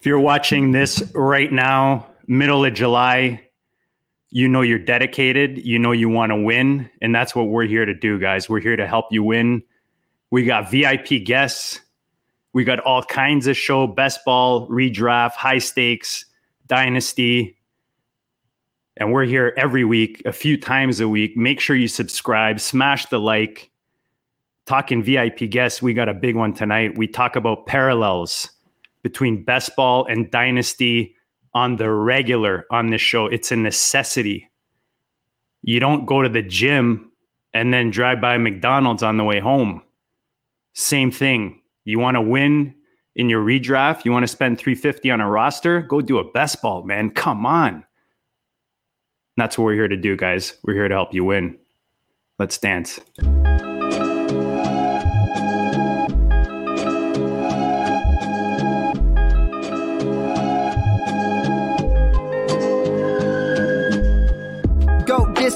If you're watching this right now, middle of July, you know you're dedicated, you know you want to win, and that's what we're here to do, guys. We're here to help you win. We got VIP guests. We got all kinds of show, best ball, redraft, high stakes, dynasty. And we're here every week, a few times a week. Make sure you subscribe, smash the like. Talking VIP guests, we got a big one tonight. We talk about parallels between best ball and dynasty on the regular on this show. It's a necessity. You don't go to the gym and then drive by McDonald's on the way home. Same thing. You want to win in your redraft, you want to spend 350 on a roster, go do a best ball, man. Come on. That's what we're here to do, guys. We're here to help you win. Let's dance.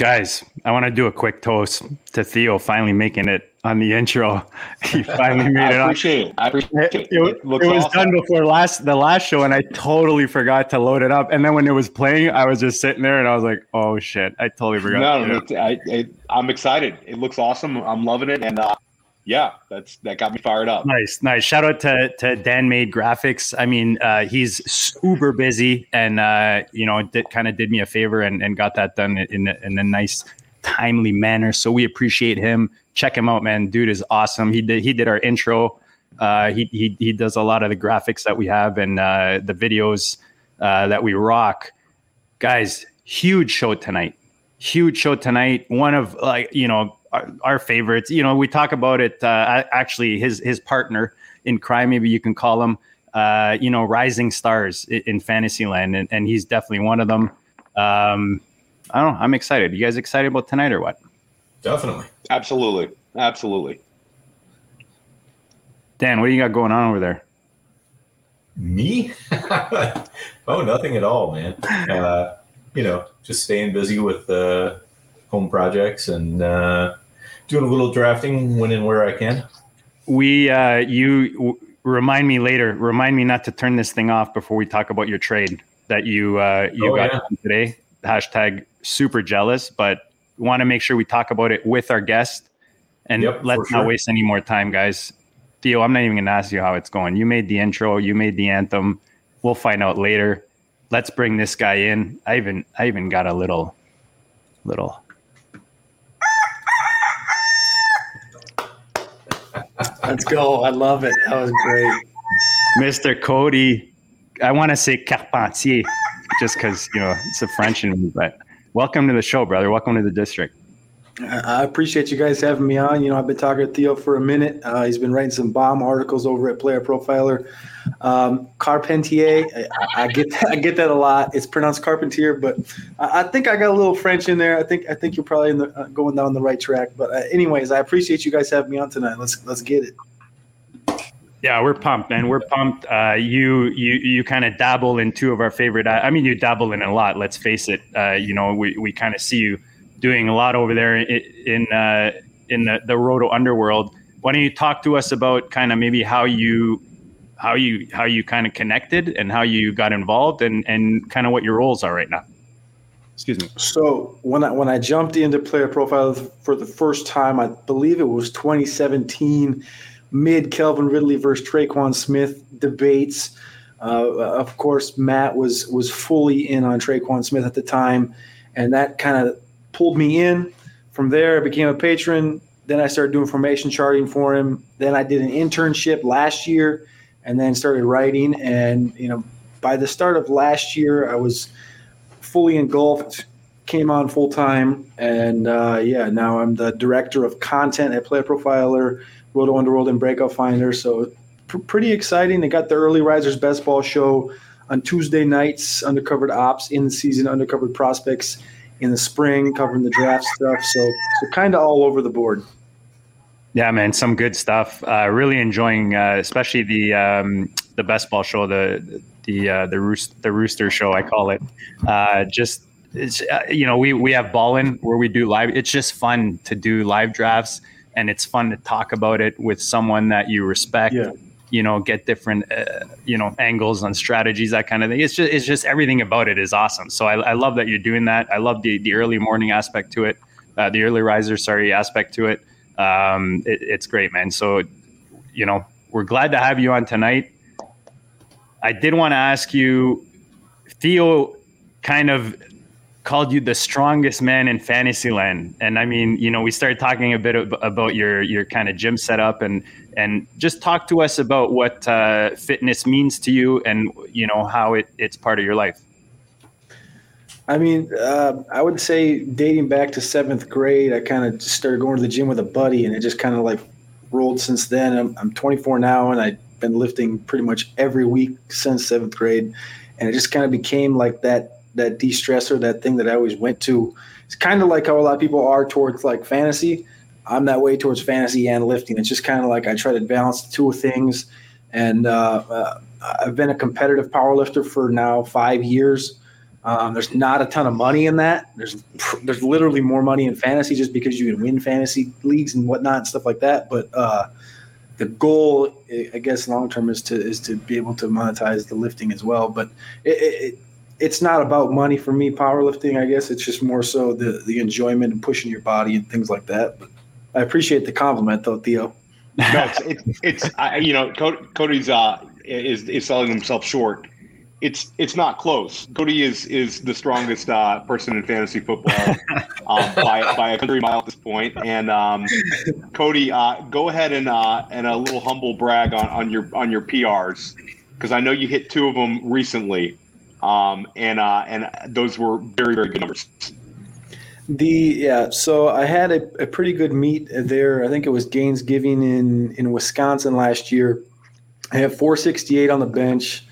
Guys, I want to do a quick toast to Theo finally making it on the intro. He finally made I it. Appreciate it. I appreciate it. It, it, it was awesome. done before last the last show, and I totally forgot to load it up. And then when it was playing, I was just sitting there, and I was like, "Oh shit!" I totally forgot. No, no, I, I'm excited. It looks awesome. I'm loving it, and uh, yeah, that's that got me fired up. Nice, nice. Shout out to to Dan Made Graphics. I mean, uh, he's super busy, and uh, you know, did kind of did me a favor and, and got that done in in a nice, timely manner. So we appreciate him. Check him out, man. Dude is awesome. He did he did our intro. Uh, he he he does a lot of the graphics that we have and uh, the videos uh, that we rock. Guys, huge show tonight. Huge show tonight. One of like you know our, our, favorites. You know, we talk about it. Uh, actually, his his partner in crime, maybe you can call him. Uh, you know, rising stars in, in Fantasyland, and, and he's definitely one of them. Um, I don't know. I'm excited. You guys excited about tonight or what? Definitely. Absolutely. Absolutely. Dan, what do you got going on over there? Me? oh, nothing at all, man. Uh, you know, just staying busy with uh, home projects and uh, doing a little drafting when and where I can. We, uh, you w- remind me later. Remind me not to turn this thing off before we talk about your trade that you uh, you oh, got yeah. today. Hashtag super jealous, but want to make sure we talk about it with our guest. And yep, let's sure. not waste any more time, guys. Theo, I'm not even going to ask you how it's going. You made the intro, you made the anthem. We'll find out later. Let's bring this guy in. I even I even got a little little Let's go. I love it. That was great. Mr. Cody, I want to say Carpentier just because, you know, it's a French in me, but welcome to the show, brother. Welcome to the district. I appreciate you guys having me on. You know, I've been talking to Theo for a minute. Uh, he's been writing some bomb articles over at Player Profiler. Um, Carpentier, I, I, get that, I get that a lot. It's pronounced Carpentier, but I, I, think I got a little French in there. I think I think you're probably the, uh, going down the right track. But uh, anyways, I appreciate you guys having me on tonight. Let's let's get it. Yeah, we're pumped, man. We're pumped. Uh, you you you kind of dabble in two of our favorite. I mean, you dabble in a lot. Let's face it. Uh, you know, we we kind of see you doing a lot over there in in, uh, in the, the Roto underworld. Why don't you talk to us about kind of maybe how you how you how you kind of connected and how you got involved and and kind of what your roles are right now? Excuse me. So when I when I jumped into player profile for the first time, I believe it was 2017, mid Calvin Ridley versus Tre'Quan Smith debates. Uh, of course, Matt was was fully in on Tre'Quan Smith at the time, and that kind of pulled me in. From there, I became a patron. Then I started doing formation charting for him. Then I did an internship last year, and then started writing. And you know, by the start of last year, I was fully engulfed, came on full time, and uh, yeah, now I'm the director of content at Player Profiler, Roto Underworld, and Breakout Finder. So pr- pretty exciting. They got the Early Risers Best Ball show on Tuesday nights, undercovered ops in season, undercovered prospects in the spring, covering the draft stuff. So, so kind of all over the board. Yeah, man, some good stuff. Uh, really enjoying, uh, especially the um, the best ball show, the the uh, the roost the rooster show I call it. Uh, just it's uh, you know we we have ballin where we do live. It's just fun to do live drafts, and it's fun to talk about it with someone that you respect. Yeah. You know, get different uh, you know angles and strategies, that kind of thing. It's just it's just everything about it is awesome. So I, I love that you're doing that. I love the the early morning aspect to it, uh, the early riser sorry aspect to it. Um, it, it's great, man. So you know we're glad to have you on tonight. I did want to ask you, Theo kind of called you the strongest man in Fantasyland, and I mean, you know, we started talking a bit about your your kind of gym setup, and and just talk to us about what uh, fitness means to you, and you know how it, it's part of your life. I mean, uh, I would say dating back to seventh grade, I kind of started going to the gym with a buddy, and it just kind of like rolled since then. I'm, I'm 24 now, and i've been lifting pretty much every week since seventh grade, and it just kind of became like that that de-stressor, that thing that I always went to. It's kind of like how a lot of people are towards like fantasy. I'm that way towards fantasy and lifting. It's just kind of like I try to balance the two things. And uh, uh, I've been a competitive power lifter for now five years. Um, there's not a ton of money in that. There's there's literally more money in fantasy just because you can win fantasy leagues and whatnot and stuff like that. But uh, the goal, I guess, long term is to is to be able to monetize the lifting as well. But it, it, it's not about money for me. Powerlifting, I guess, it's just more so the the enjoyment and pushing your body and things like that. But I appreciate the compliment, though, Theo. no, it's it's, it's I, you know Cody's uh, is is selling himself short it's it's not close. Cody is is the strongest uh, person in fantasy football um, by by a country mile at this point. And um, Cody, uh, go ahead and uh, and a little humble brag on, on your on your PRs because I know you hit two of them recently, um, and uh, and those were very very good numbers. The yeah, so I had a, a pretty good meet there. I think it was Gainesgiving in in Wisconsin last year. I had 468 on the bench.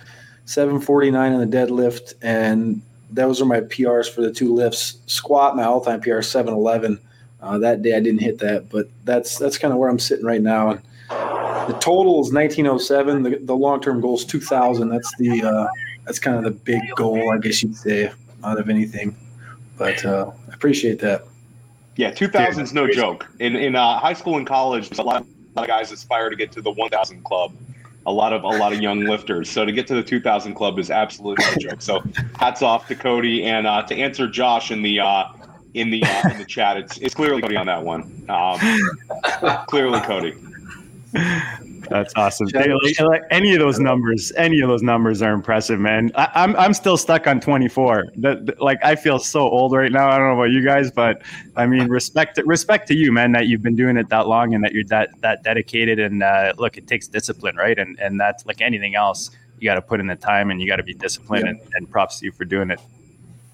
749 on the deadlift, and those are my PRs for the two lifts. Squat, my all-time PR, 711. Uh, that day I didn't hit that, but that's that's kind of where I'm sitting right now. And the total is 1907. The, the long-term goal is 2000. That's the uh, that's kind of the big goal, I guess you'd say, out of anything. But uh, I appreciate that. Yeah, 2000 is no joke. In in uh, high school and college, a lot, a lot of guys aspire to get to the 1000 club a lot of a lot of young lifters. So to get to the 2000 club is absolutely no joke. So hats off to Cody and uh, to answer Josh in the uh, in the uh, in the chat. It's it's clearly Cody on that one. Um, clearly Cody. That's awesome. like, any of those numbers, any of those numbers are impressive, man. I, am I'm, I'm still stuck on 24. That like I feel so old right now. I don't know about you guys, but I mean, respect respect to you, man, that you've been doing it that long and that you're that that dedicated. And uh, look, it takes discipline, right? And and that's like anything else. You got to put in the time and you got to be disciplined. Yeah. And, and props to you for doing it.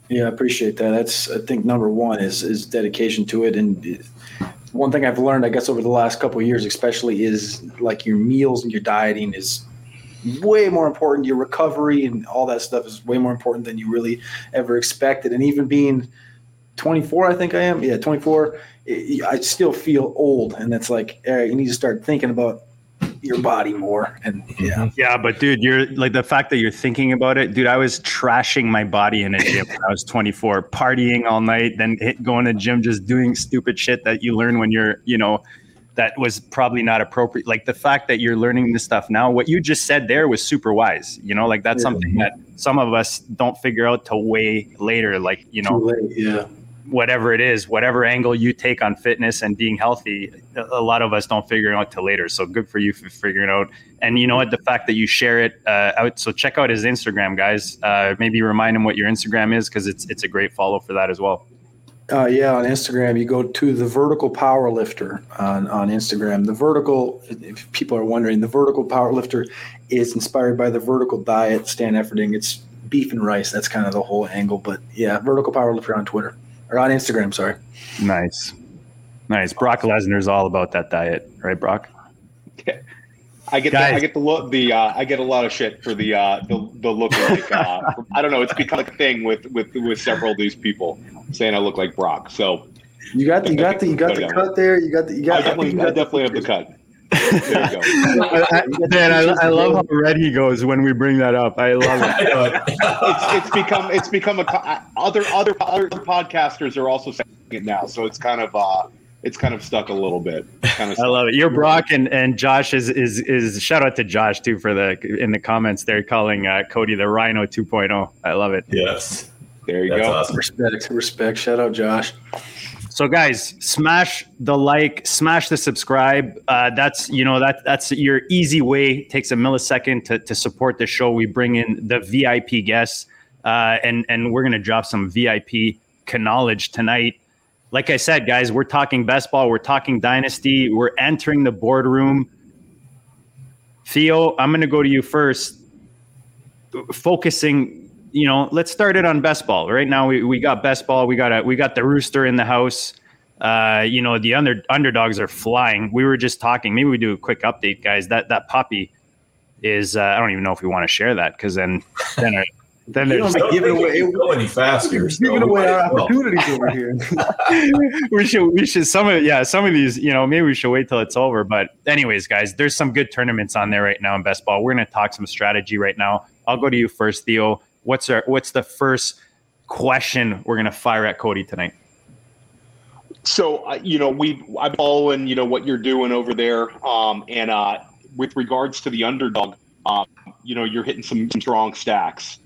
Yeah, I appreciate that. That's I think number one is is dedication to it and one thing I've learned, I guess, over the last couple years, especially, is like your meals and your dieting is way more important. Your recovery and all that stuff is way more important than you really ever expected. And even being 24, I think I am. Yeah, 24. I still feel old, and it's like, right, you need to start thinking about your body more. And yeah. Mm-hmm. Yeah, but dude, you're like the fact that you're thinking about it, dude. I was trashing my body in a gym when I was 24, partying all night, then hit, going to gym, just doing stupid shit that you learn when you're, you know, that was probably not appropriate. Like the fact that you're learning this stuff now, what you just said there was super wise. You know, like that's yeah. something that some of us don't figure out till way later. Like, you know, yeah. Whatever it is, whatever angle you take on fitness and being healthy, a lot of us don't figure it out till later. So good for you for figuring out. And you know what? The fact that you share it uh, out. So check out his Instagram, guys. Uh, maybe remind him what your Instagram is because it's it's a great follow for that as well. Uh, yeah, on Instagram, you go to the Vertical Power Lifter on, on Instagram. The vertical, if people are wondering, the Vertical Power Lifter is inspired by the vertical diet, Stan Efferding. It's beef and rice. That's kind of the whole angle. But yeah, Vertical Power Lifter on Twitter or on Instagram. Sorry. Nice, nice. Brock Lesnar's all about that diet, right, Brock? I get the, I get the look the uh, I get a lot of shit for the uh, the, the look like uh, I don't know it's become a thing with with with several of these people saying I look like Brock. So you got the, you got the you got the cut there. You got the you got. I definitely, got I definitely have the cut. Man, I, I, love how red he goes when we bring that up. I love it. it's, it's become it's become a other other other podcasters are also saying it now, so it's kind of uh it's kind of stuck a little bit. Kind of I love it. You're Brock and, and Josh is, is is shout out to Josh too for the in the comments they're calling uh, Cody the Rhino 2.0. I love it. Yes. There you That's go. Awesome. Respect, respect. Shout out Josh. So guys, smash the like, smash the subscribe. Uh, that's you know that that's your easy way. It takes a millisecond to, to support the show. We bring in the VIP guests, uh, and and we're gonna drop some VIP knowledge tonight like I said, guys, we're talking best ball, we're talking dynasty, we're entering the boardroom. Theo, I'm to go to you first. Focusing, you know, let's start it on best ball. Right now, we, we got best ball. We got a we got the rooster in the house. Uh, you know, the under underdogs are flying. We were just talking. Maybe we do a quick update, guys. That that puppy is. Uh, I don't even know if we want to share that because then then then there's don't giving away go any faster. Giving away our opportunities over here. we should we should some of yeah some of these you know maybe we should wait till it's over. But anyways, guys, there's some good tournaments on there right now in best ball. We're gonna talk some strategy right now. I'll go to you first, Theo. What's our what's the first question we're gonna fire at Cody tonight? So uh, you know we I'm following you know what you're doing over there, um, and uh, with regards to the underdog, um, you know you're hitting some, some strong stacks.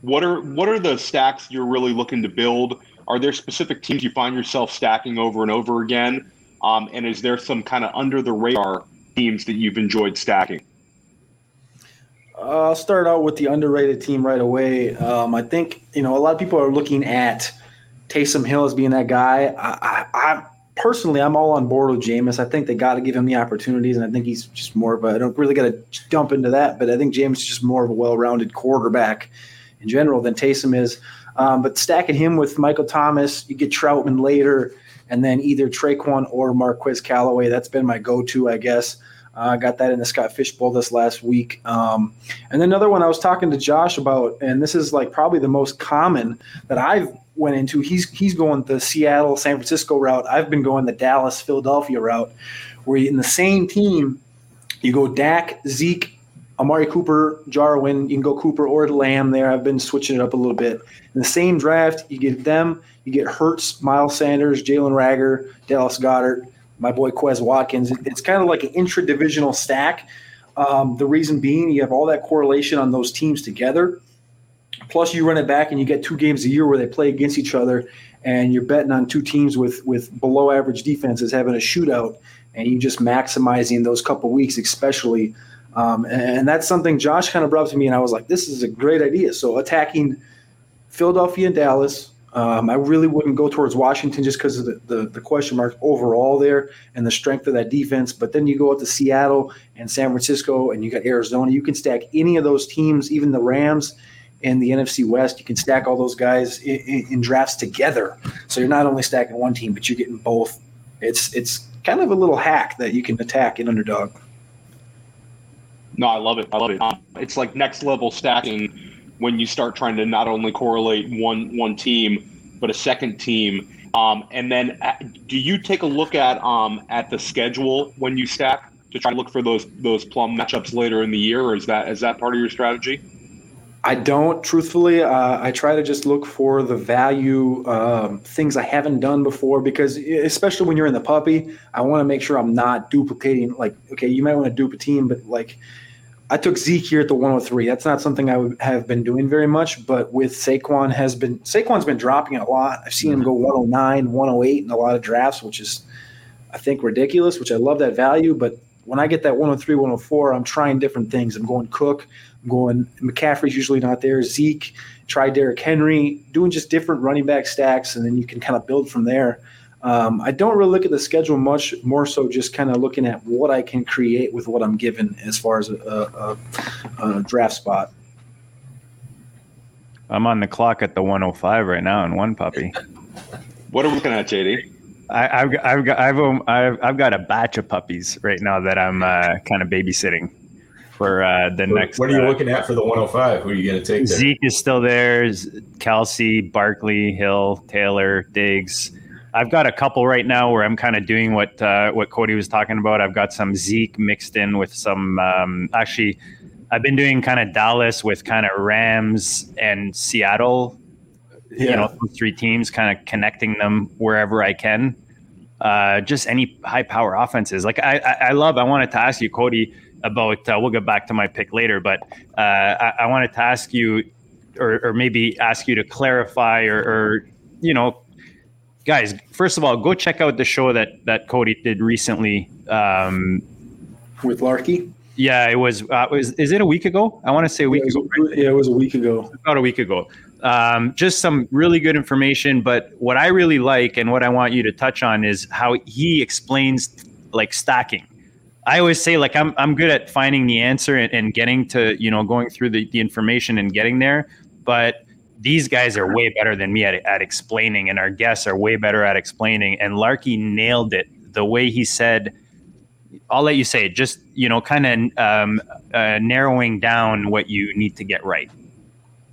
What are what are the stacks you're really looking to build? Are there specific teams you find yourself stacking over and over again? Um, and is there some kind of under the radar teams that you've enjoyed stacking? I'll start out with the underrated team right away. Um, I think you know a lot of people are looking at Taysom Hill as being that guy. I, I, I personally, I'm all on board with Jameis. I think they got to give him the opportunities, and I think he's just more of a. I don't really got to jump into that, but I think Jameis is just more of a well-rounded quarterback in general than Taysom is. Um, but stacking him with Michael Thomas, you get Trautman later, and then either Tre'Quan or Marquez Callaway. That's been my go-to, I guess. Uh, I got that in the Scott Fish Bowl this last week. Um, and another one I was talking to Josh about, and this is like probably the most common that I've went into. He's he's going the Seattle San Francisco route. I've been going the Dallas Philadelphia route, where in the same team you go Dak, Zeke, Amari Cooper, Jarwin, you can go Cooper or Lamb there. I've been switching it up a little bit. In the same draft, you get them, you get Hurts, Miles Sanders, Jalen Reagor, Dallas Goedert, my boy Quez Watkins. It's kind of like an intra-divisional stack. Um, the reason being, you have all that correlation on those teams together. Plus, you run it back and you get two games a year where they play against each other, and you're betting on two teams with with below average defenses having a shootout, and you just maximizing those couple weeks, especially – um, and that's something Josh kind of brought to me, and I was like, this is a great idea. So attacking Philadelphia and Dallas, um, I really wouldn't go towards Washington just because of the, the, the, question mark overall there and the strength of that defense. But then you go up to Seattle and San Francisco, and you got Arizona. You can stack any of those teams, even the Rams and the NFC West. You can stack all those guys in, in, in drafts together. So you're not only stacking one team, but you're getting both. It's it's kind of a little hack that you can attack in underdog. No, I love it. I love it. Um, it's like next level stacking when you start trying to not only correlate one one team but a second team. Um, and then, uh, do you take a look at um, at the schedule when you stack to try to look for those those plum matchups later in the year, or is that is that part of your strategy? I don't, truthfully. Uh, I try to just look for the value um, things I haven't done before because, especially when you're in the puppy, I want to make sure I'm not duplicating. Like, okay, you might want to dupe a team, but like, I took Zeke here at the 103. That's not something I would have been doing very much, but with Saquon has been Saquon's been dropping a lot. I've seen him go 109, 108 in a lot of drafts, which is I think ridiculous. Which I love that value, but when I get that 103, 104, I'm trying different things. I'm going Cook, I'm going McCaffrey's usually not there. Zeke, try Derrick Henry, doing just different running back stacks, and then you can kind of build from there. Um, I don't really look at the schedule much, more so just kind of looking at what I can create with what I'm given as far as a, a, a draft spot. I'm on the clock at the 105 right now in one puppy. What are we looking at, JD? I, have I've got I've, um, I've I've got a batch of puppies right now that I'm uh, kind of babysitting for uh, the what, next. What are you uh, looking at for the 105? Who are you going to take? There? Zeke is still there. Kelce, Barkley, Hill, Taylor, Diggs. I've got a couple right now where I'm kind of doing what uh, what Cody was talking about. I've got some Zeke mixed in with some. Um, actually, I've been doing kind of Dallas with kind of Rams and Seattle. Yeah. You know, three teams, kind of connecting them wherever I can. Uh, just any high power offenses. Like I, I, I love. I wanted to ask you, Cody, about. Uh, we'll get back to my pick later, but uh, I, I wanted to ask you, or, or maybe ask you to clarify, or, or you know, guys, first of all, go check out the show that that Cody did recently. Um, with Larky. yeah, it was. Uh, was is it a week ago? I want to say a week Yeah, ago. was, yeah, it was a week ago. About a week ago. Um, just some really good information. But what I really like and what I want you to touch on is how he explains like stacking. I always say like I'm I'm good at finding the answer and, and getting to you know going through the, the information and getting there, but these guys are way better than me at, at explaining, and our guests are way better at explaining. And Larky nailed it the way he said. I'll let you say it. Just you know, kind of um, uh, narrowing down what you need to get right.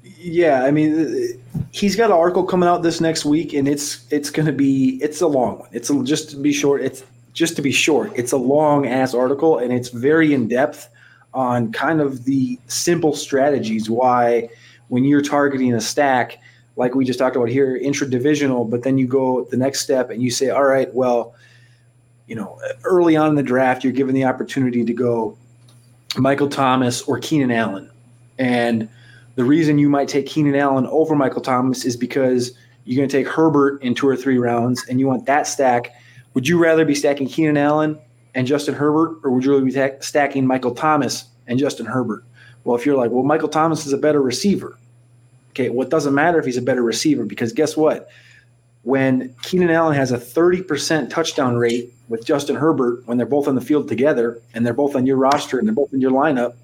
Yeah, I mean, he's got an article coming out this next week, and it's it's going to be it's a long one. It's a, just to be short. It's just to be short. It's a long ass article, and it's very in depth on kind of the simple strategies why when you're targeting a stack, like we just talked about here, intra-divisional, but then you go the next step and you say, all right, well, you know, early on in the draft, you're given the opportunity to go Michael Thomas or Keenan Allen, and the reason you might take Keenan Allen over Michael Thomas is because you're going to take Herbert in two or three rounds, and you want that stack. Would you rather be stacking Keenan Allen and Justin Herbert, or would you rather be ta- stacking Michael Thomas and Justin Herbert? Well, if you're like, well, Michael Thomas is a better receiver. Okay, well, it doesn't matter if he's a better receiver because guess what? When Keenan Allen has a 30% touchdown rate with Justin Herbert, when they're both on the field together and they're both on your roster and they're both in your lineup,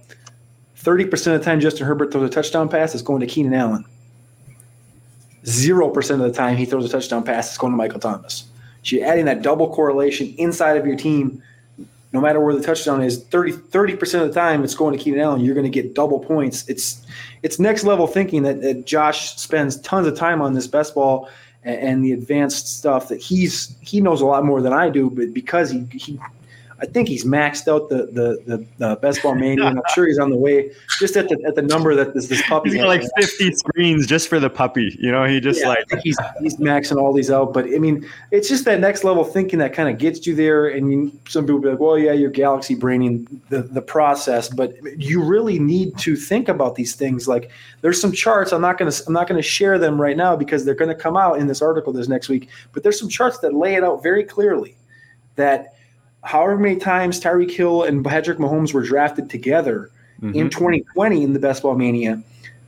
30% of the time Justin Herbert throws a touchdown pass, it's going to Keenan Allen. 0% of the time he throws a touchdown pass, it's going to Michael Thomas. So you're adding that double correlation inside of your team. No matter where the touchdown is, 30 percent of the time it's going to Keenan Allen. You're going to get double points. It's it's next level thinking that, that Josh spends tons of time on this best ball and, and the advanced stuff that he's he knows a lot more than I do. But because he he I think he's maxed out the the the, best ball mania, and I'm sure he's on the way. Just at the at the number that this this puppy He's got like 50 screens just for the puppy. You know, he just yeah, like I think he's he's maxing all these out. But I mean, it's just that next level thinking that kind of gets you there. And you, some people be like, "Well, yeah, you're galaxy braining the the process," but you really need to think about these things. Like, there's some charts. I'm not gonna I'm not gonna share them right now because they're gonna come out in this article this next week. But there's some charts that lay it out very clearly that however many times Tyreek Hill and Patrick Mahomes were drafted together in 2020 in the Best Ball Mania,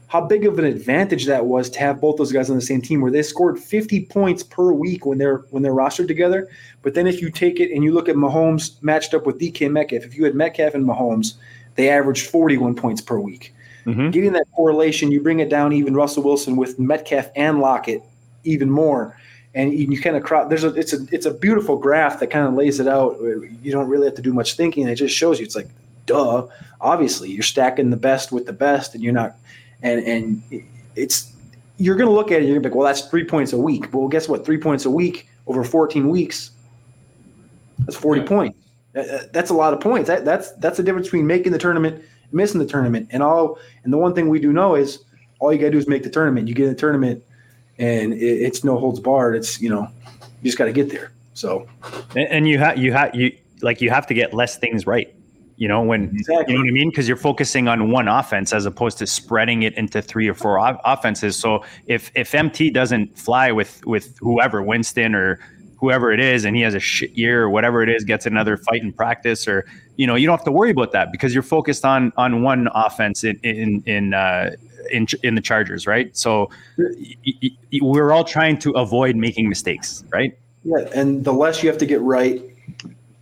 how big of an advantage that was to have both those guys on the same team where they scored 50 points per week when they're when they're rostered together. But then if you take it and you look at Mahomes matched up with DK Metcalf, if you had Metcalf and Mahomes, they averaged 41 points per week. Mhm. Getting that correlation, you bring it down even Russell Wilson with Metcalf and Lockett even more and you, you kind of crop. There's a it's a it's a beautiful graph that kind of lays it out. You don't really have to do much thinking. It just shows you. It's like, duh. Obviously, you're stacking the best with the best, and you're not. And and it's you're going to look at it. You're going to be like, well, that's three points a week. Well, guess what? Three points a week over 14 weeks. That's 40 Yeah. points. That's a lot of points. That, that's that's the difference between making the tournament, and missing the tournament, and all. And the one thing we do know is all you got to do is make the tournament. You get in the tournament, and it, it's no holds barred. It's you know, you just got to get there. So, and, and you have you have you like you have to get less things right. You know when exactly. you know what I mean because you're focusing on one offense as opposed to spreading it into three or four o- offenses. So if if MT doesn't fly with with whoever Winston or whoever it is and he has a shit year or whatever it is gets another fight in practice or you know you don't have to worry about that because you're focused on on one offense in in in uh, in, in the Chargers, right? So y- y- we're all trying to avoid making mistakes, right? Yeah, and the less you have to get right,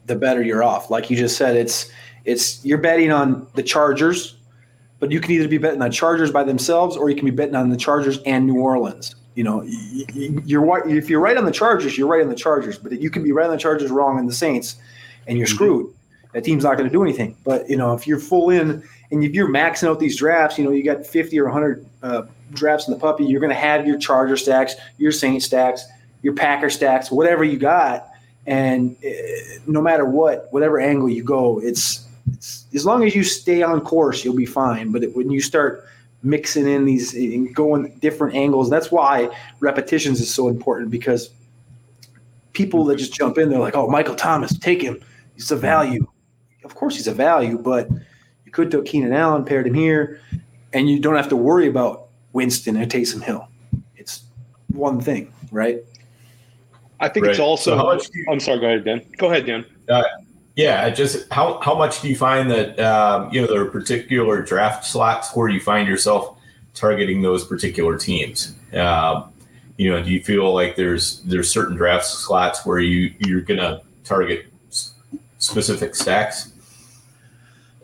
the better you're off. Like you just said, it's it's you're betting on the Chargers, but you can either be betting on Chargers by themselves or you can be betting on the Chargers and New Orleans. You know, you're if you're right on the Chargers, you're right on the Chargers, but you can be right on the Chargers, wrong on the Saints, and you're mm-hmm. screwed. That team's not going to do anything. But you know, if you're full in and if you're maxing out these drafts, you know, you got 50 or 100 uh, drafts in the puppy, you're going to have your Charger stacks, your Saint stacks, your Packer stacks, whatever you got, and uh, no matter what, whatever angle you go, it's, it's as long as you stay on course, you'll be fine. But it, when you start mixing in these and going different angles, that's why repetitions is so important because people that just jump in, they're like, "Oh, Michael Thomas, take him. He's a value." Of course, he's a value, but you could do Keenan Allen, paired him here, and you don't have to worry about Winston and Taysom Hill. It's one thing, right? I think right. it's also. So you, I'm sorry. Go ahead, Dan. Go ahead, Dan. Uh, yeah, just how how much do you find that um, you know there are particular draft slots where you find yourself targeting those particular teams? Um, you know, do you feel like there's there's certain draft slots where you you're gonna target specific stacks?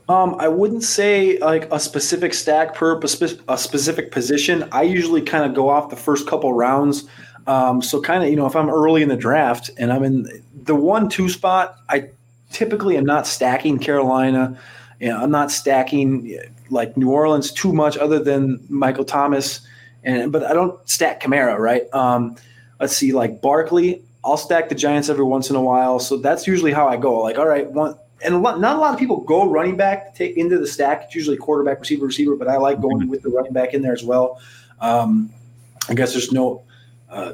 Um, I wouldn't say like a specific stack per a specific position. I usually kind of go off the first couple rounds. Um, so kind of you know if I'm early in the draft and I'm in the one two spot, I typically am not stacking Carolina. You know, I'm not stacking like New Orleans too much, other than Michael Thomas, and but I don't stack Kamara. Right? Um, let's see, like Barkley. I'll stack the Giants every once in a while. So that's usually how I go. Like, all right, one and a lot, not a lot of people go running back take into the stack. It's usually quarterback, receiver, receiver, but I like going with the running back in there as well. Um, I guess there's no uh,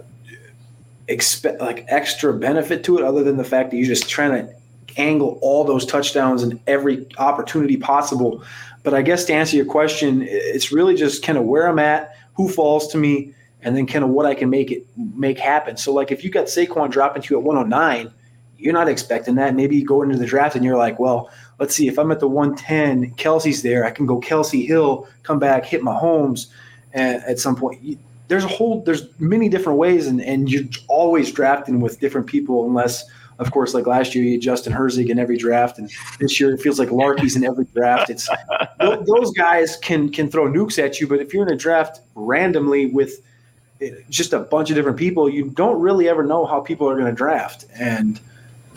like extra benefit to it other than the fact that you're just trying to angle all those touchdowns and every opportunity possible. But I guess to answer your question, it's really just kind of where I'm at, who falls to me, and then kind of what I can make it make happen. So like if you got Saquon dropping to you at 109 you're not expecting that. Maybe you go into the draft and you're like, well, let's see, if I'm at the 110, Kelce's there, I can go Kelce Hill, come back, hit Mahomes at, at some point. There's a whole, there's many different ways, and, and you're always drafting with different people, unless, of course, like last year, you had Justin Herzig in every draft, and this year it feels like Larky's in every draft. It's those guys can can throw nukes at you, but if you're in a draft randomly with eh, just a bunch of different people, you don't really ever know how people are going to draft, and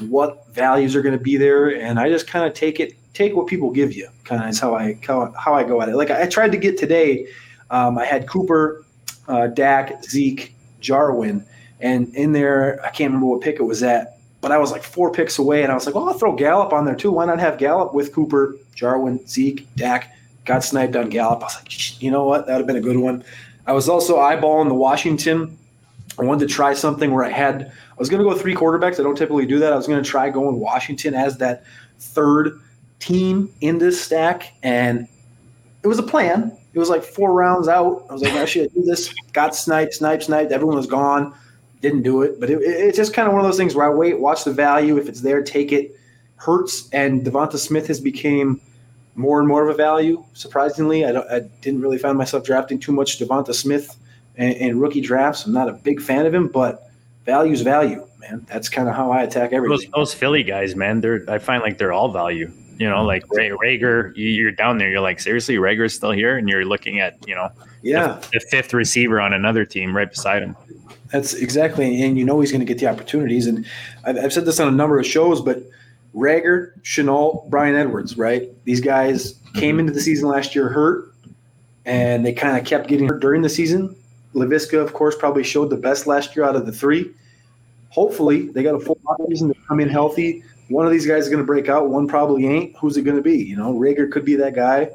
what values are going to be there, and I just kind of take it, take what people give you. Kind of is how I how, how I go at it. Like I tried to get today, um, I had Cooper, uh, Dak, Zeke, Jarwin, and in there I can't remember what pick it was at, but I was like four picks away, and I was like, well, I'll throw Gallup on there too. Why not have Gallup with Cooper, Jarwin, Zeke, Dak? Got sniped on Gallup. I was like, you know what? That would have been a good one. I was also eyeballing the Washington. I wanted to try something where I had I was going to go three quarterbacks. I don't typically do that. I was going to try going Washington as that third team in this stack, and it was a plan. It was like four rounds out. I was like, I should do this. Got sniped, sniped, sniped. Everyone was gone. Didn't do it, but it, it, it's just kind of one of those things where I wait, watch the value. If it's there, take it. Hurts and Devonta Smith has became more and more of a value. Surprisingly, I, I didn't really find myself drafting too much Devonta Smith in, in rookie drafts. I'm not a big fan of him, but value's value, man. That's kind of how I attack everything. Those, those, Philly guys, man, they're I find like they're all value. You know, like Ray, Reagor, you're down there. You're like, seriously, Reagor's still here, and you're looking at you know, yeah, the, the fifth receiver on another team right beside him. That's exactly, and you know he's going to get the opportunities. And I've, I've, said this on a number of shows, but Rager, Shenault, Bryan Edwards, right? These guys mm-hmm. came into the season last year hurt, and they kind of kept getting hurt during the season. Laviska, of course, probably showed the best last year out of the three. Hopefully, they got a full season to come in healthy. One of these guys is going to break out. One probably ain't. Who's it going to be? You know, Reagor could be that guy.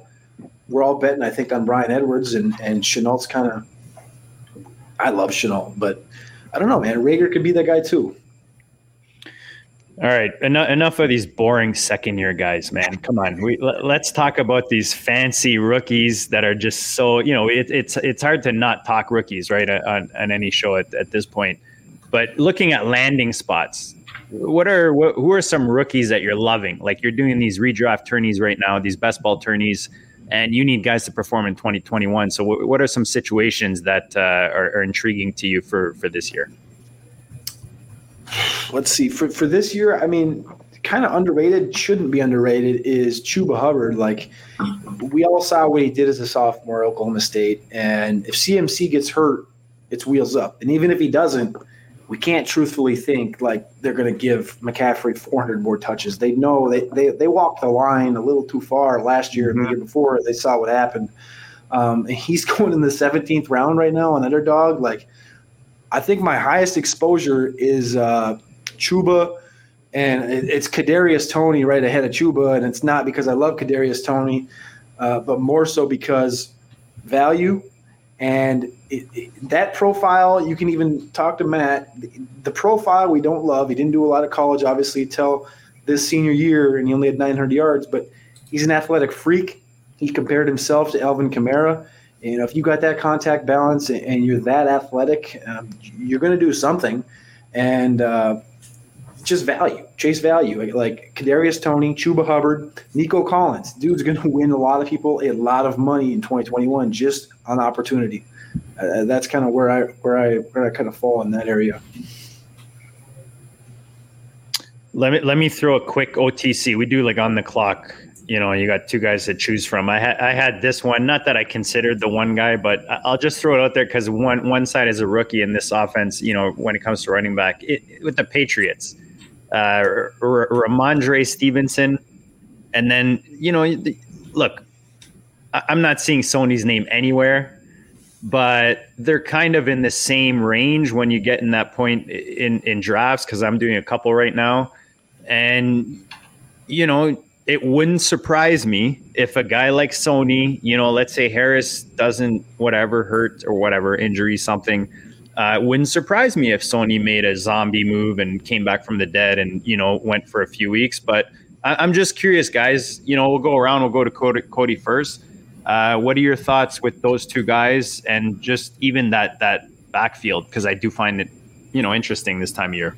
we're all betting, I think, on Bryan Edwards and and Shenault's kind of. I love Shenault, but I don't know, man. Reagor could be that guy too. All right, enough, enough of these boring second year guys, man. Come on, we let, us talk about these fancy rookies that are just so you know it, it's it's hard to not talk rookies right on, on any show at, at this point. But looking at landing spots, what are who are some rookies that you're loving? Like you're doing these redraft tourneys right now, these best ball tourneys, and you need guys to perform in 2021. So what, what are some situations that uh, are, are intriguing to you for for this year? Let's see for for this year. I mean, kind of underrated, shouldn't be underrated is Chuba Hubbard. Like we all saw what he did as a sophomore at Oklahoma State, and if CMC gets hurt, it's wheels up. And even if he doesn't, we can't truthfully think like they're going to give McCaffrey 400 more touches. They know they, they, they walked the line a little too far last year and the mm-hmm. year before. They saw what happened. Um, he's going in the 17th round right now on underdog. Like, I think my highest exposure is uh, Chuba, and it's Kadarius Toney right ahead of Chuba, and it's not because I love Kadarius Toney, uh, but more so because value and it, it, that profile. You can even talk to Matt. The profile we don't love. He didn't do a lot of college, obviously, till this senior year, and he only had 900 yards. But he's an athletic freak. He compared himself to Alvin Kamara. You know, if you got that contact balance and you're that athletic, um, you're going to do something. And uh, just value, chase value. Like, Kadarius Toney, Chuba Hubbard, Nico Collins. Dude's going to win a lot of people a lot of money in 2021 just on opportunity. Uh, that's kind of where I where I where I kind of fall in that area. Let me let me throw a quick OTC. We do like on the clock. You know, you got two guys to choose from. I had I had this one. Not that I considered the one guy, but I'll just throw it out there because one one side is a rookie in this offense. You know, when it comes to running back, it, with the Patriots uh, R- Rhamondre Stevenson, and then you know, look, I'm not seeing Sony's name anywhere, but they're kind of in the same range when you get in that point in in drafts because I'm doing a couple right now, and you know. It wouldn't surprise me if a guy like Sony, you know, let's say Harris doesn't whatever hurt or whatever injury something, uh, it wouldn't surprise me if Sony made a zombie move and came back from the dead and you know went for a few weeks. But I- am just curious, guys. You know, we'll go around. We'll go to Cody, Cody first. Uh, what are your thoughts with those two guys and just even that that backfield? Because I do find it, you know, interesting this time of year.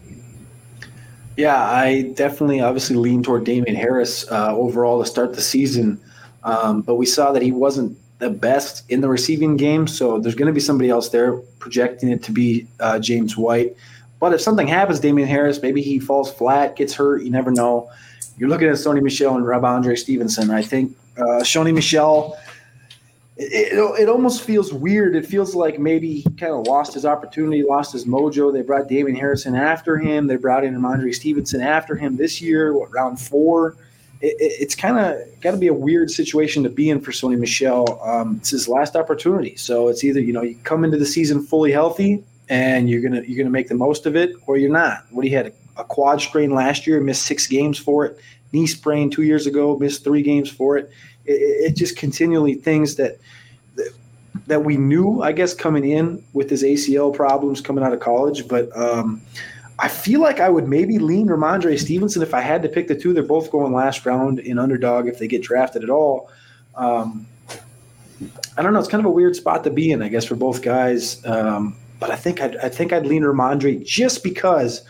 Yeah, I definitely obviously lean toward Damien Harris uh, overall to start the season, um, but we saw that he wasn't the best in the receiving game. So there's going to be somebody else there projecting it to be uh, James White. But if something happens, Damien Harris, maybe he falls flat, gets hurt, you never know. You're looking at Sony Michel and Rhamondre Stevenson. I think uh, Sony Michel, it, it, almost feels weird. It feels like maybe he kind of lost his opportunity, lost his mojo. They brought Damien Harrison after him. They brought in Rhamondre Stevenson after him this year, what, round four it, it's kind of got to be a weird situation to be in for Sony Michel. Um, it's his last opportunity, so it's either you know you come into the season fully healthy and you're gonna you're gonna make the most of it, or you're not. What he had a, a quad strain last year, missed six games for it. Knee sprain two years ago, missed three games for it. It, it just continually things that that we knew, I guess, coming in with his ACL problems coming out of college, but. Um, I feel like I would maybe lean Rhamondre Stevenson if I had to pick the two. They're both going last round in underdog if they get drafted at all. Um, I don't know. It's kind of a weird spot to be in, I guess, for both guys. Um, but I think I'd, I think I'd lean Rhamondre just because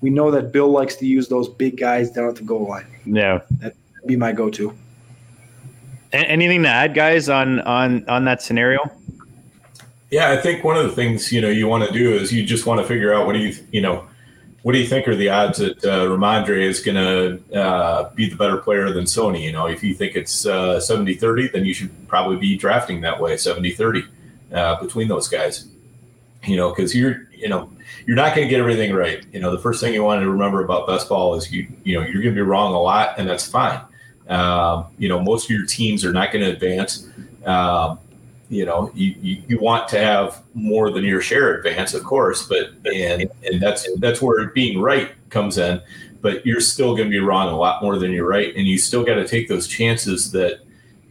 we know that Bill likes to use those big guys down at the goal line. Yeah, that'd be my go-to. Anything to add, guys, on on on that scenario? Yeah, I think one of the things you know you want to do is you just want to figure out what do you you know what do you think are the odds that uh, Rhamondre is going to uh, be the better player than Sony? You know, if you think it's uh, 70 30, then you should probably be drafting that way 70 30 uh, between those guys. You know, because you're, you know, you're not going to get everything right. You know, the first thing you want to remember about best ball is you, you know, you're going to be wrong a lot, and that's fine. Um, you know, most of your teams are not going to advance. Um, you know you, you, you, want to have more than your share advance of course but and and that's that's where being right comes in but you're still going to be wrong a lot more than you're right and you still got to take those chances that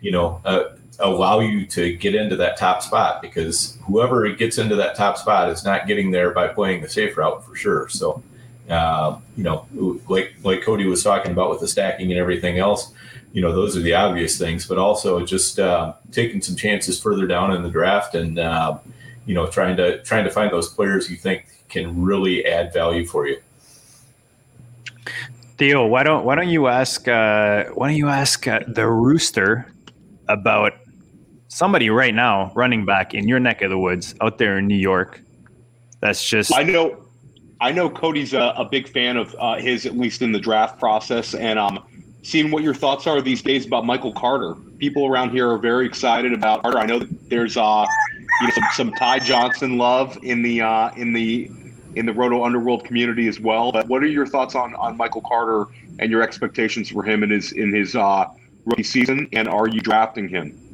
you know uh, allow you to get into that top spot because whoever gets into that top spot is not getting there by playing the safe route for sure. So, uh, you know, like like Cody was talking about with the stacking and everything else, you know, those are the obvious things, but also just uh, taking some chances further down in the draft and uh, you know trying to trying to find those players you think can really add value for you. Theo, why don't why don't you ask uh, why don't you ask uh, the Rooster about somebody right now running back in your neck of the woods out there in New York? That's just I know I know Cody's a, a big fan of uh, his at least in the draft process, and um, seeing what your thoughts are these days about Michael Carter. People around here are very excited about Carter. I know there's uh, you know some, some Ty Johnson love in the uh, in the in the Roto Underworld community as well. But what are your thoughts on on Michael Carter and your expectations for him in his in his uh, rookie season? And are you drafting him?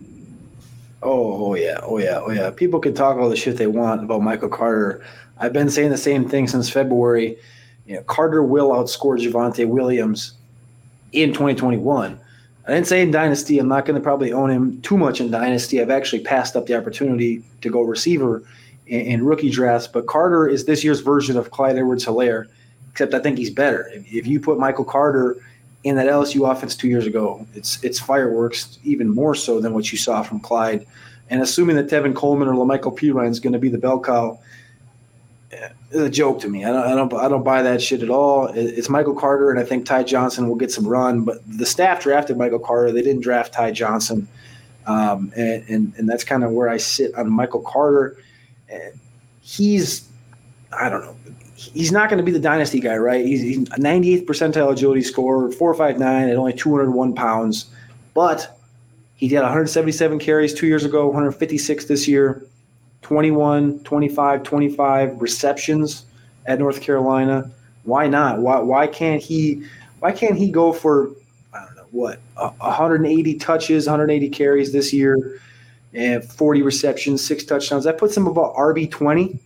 Oh, oh yeah, oh yeah, oh yeah. People can talk all the shit they want about Michael Carter. I've been saying the same thing since February. You know, Carter will outscore Javonte Williams in 2021. I didn't say in Dynasty. I'm not going to probably own him too much in Dynasty. I've actually passed up the opportunity to go receiver in, in rookie drafts. But Carter is this year's version of Clyde Edwards Helaire, except I think he's better. If, if you put Michael Carter in that LSU offense two years ago, it's it's fireworks, even more so than what you saw from Clyde. And assuming that Tevin Coleman or La'Mical Perine is going to be the bell cow, it's a joke to me. I don't, I don't, I don't buy that shit at all. It's Michael Carter, and I think Ty Johnson will get some run. But the staff drafted Michael Carter; they didn't draft Ty Johnson, um, and, and and that's kind of where I sit on Michael Carter. He's, I don't know, he's not going to be the dynasty guy, right? He's, he's 98th percentile agility score, four five nine at only 201 pounds, but he did 177 carries two years ago, 156 this year. 21, 25, 25 receptions at North Carolina. Why not? Why why can't he why can't he go for I don't know what 180 touches, 180 carries this year, and 40 receptions, six touchdowns. That puts him about RB 20,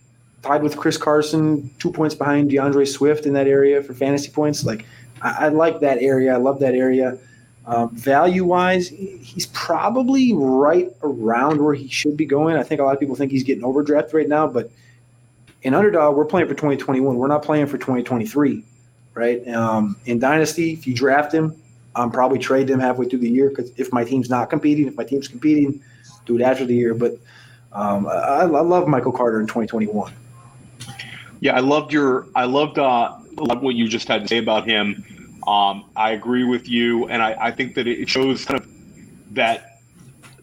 tied with Chris Carson, two points behind DeAndre Swift in that area for fantasy points. Like I, I like that area. I love that area. Um, value wise, he's probably right around where he should be going. I think a lot of people think he's getting overdrafted right now, but in underdog, we're playing for 2021. We're not playing for 2023, right? Um, in dynasty, if you draft him, I'm probably trade him halfway through the year because if my team's not competing, if my team's competing, do it after the year. But um, I, I, love Michael Carter in 2021. Yeah, I loved your. I loved uh, what you just had to say about him um, I agree with you, and I, I think that it shows kind of that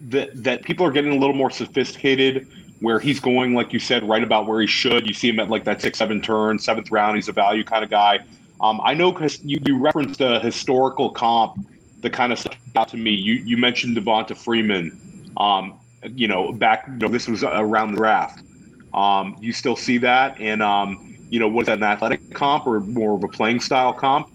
that that people are getting a little more sophisticated. Where he's going, like you said, right about where he should. You see him at like that six, seven turn, seventh round. He's a value kind of guy. Um, I know because you, you referenced a historical comp that kind of stuck out to me. You you mentioned Devonta Freeman. Um, you know, back you know, this was around the draft. Um, you still see that, and um, you know, was that an athletic comp or more of a playing style comp?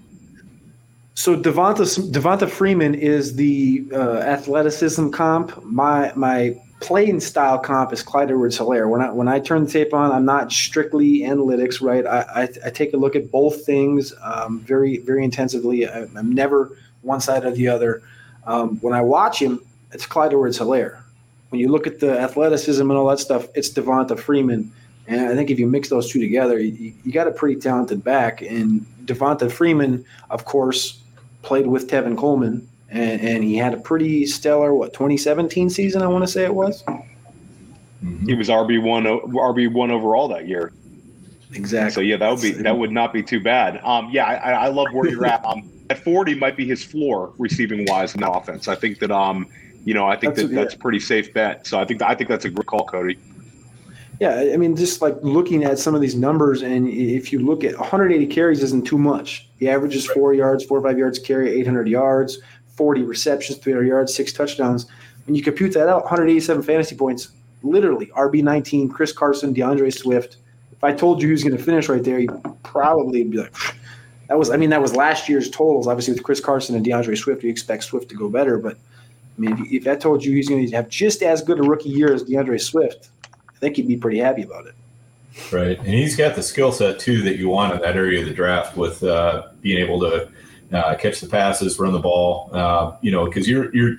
So Devonta Devonta Freeman is the uh, athleticism comp. My my playing style comp is Clyde Edwards Helaire. When I when I turn the tape on, I'm not strictly analytics, right? I, I, I take a look at both things um, very very intensively. I, am never one side or the other. Um, when I watch him, it's Clyde Edwards Helaire. When you look at the athleticism and all that stuff, it's Devonta Freeman. And I think if you mix those two together, you, you got a pretty talented back. And Devonta Freeman, of course, played with Tevin Coleman, and, and, he had a pretty stellar what 2017 season. I want to say it was. Mm-hmm. He was RB one RB one overall that year. Exactly. So yeah, that would be that would not be too bad. Um, yeah, I, I love where you're at. Um, at 40 might be his floor receiving wise in the offense. I think that um, you know, I think that's that that's a pretty safe bet. So I think I think that's a great call, Cody. Yeah, I mean, just like looking at some of these numbers, and if you look at 180 carries, isn't too much. The average is four yards, four or five yards carry, 800 yards, 40 receptions, 300 yards, six touchdowns. When you compute that out, 187 fantasy points, literally RB 19, Chris Carson, DeAndre Swift. If I told you he was going to finish right there, you'd probably be like, that was. I mean, that was last year's totals. Obviously, with Chris Carson and DeAndre Swift, you expect Swift to go better, but. I mean, if, if I told you he's going to have just as good a rookie year as DeAndre Swift, I think he'd be pretty happy about it. Right, and he's got the skill set too that you want in that area of the draft with uh, being able to uh, catch the passes, run the ball. Uh, you know, because you're you're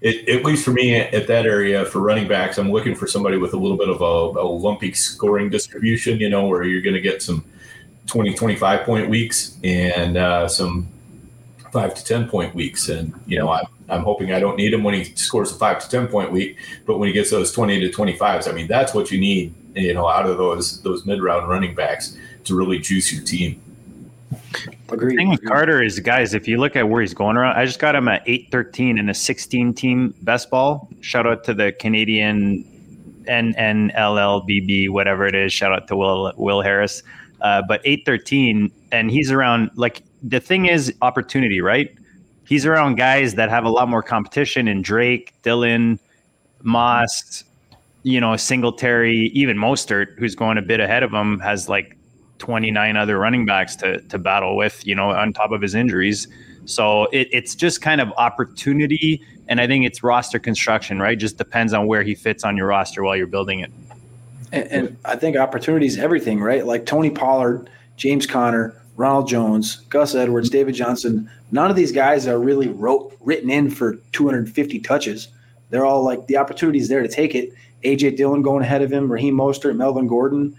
it, at least for me at that area for running backs, I'm looking for somebody with a little bit of a, a lumpy scoring distribution, you know, where you're going to get some 20, 25 point weeks and uh, some five to 10 point weeks. And, you know, I, I'm hoping I don't need him when he scores a five to 10 point week, but when he gets those 20 to 25s, I mean, that's what you need, you know, out of those, those mid round running backs to really juice your team. Agreed. The thing with Carter is, guys, if you look at where he's going around, I just got him at eight thirteen in a sixteen team best ball. Shout out to the Canadian NNLLBB, whatever it is. Shout out to Will Will Harris. Uh, but eight thirteen, and he's around. Like the thing is, opportunity, right? He's around guys that have a lot more competition in Drake, Dillon, Moss, you know, Singletary, even Mostert, who's going a bit ahead of him, has like 29 other running backs to to battle with, you know, on top of his injuries. So it, it's just kind of opportunity, and I think it's roster construction, right? Just depends on where he fits on your roster while you're building it. And, and I think opportunity is everything, right? Like Tony Pollard, James Conner, Ronald Jones, Gus Edwards, David Johnson. None of these guys are really wrote, written in for 250 touches. They're all like the opportunity is there to take it. AJ Dillon going ahead of him, Raheem Mostert, Melvin Gordon.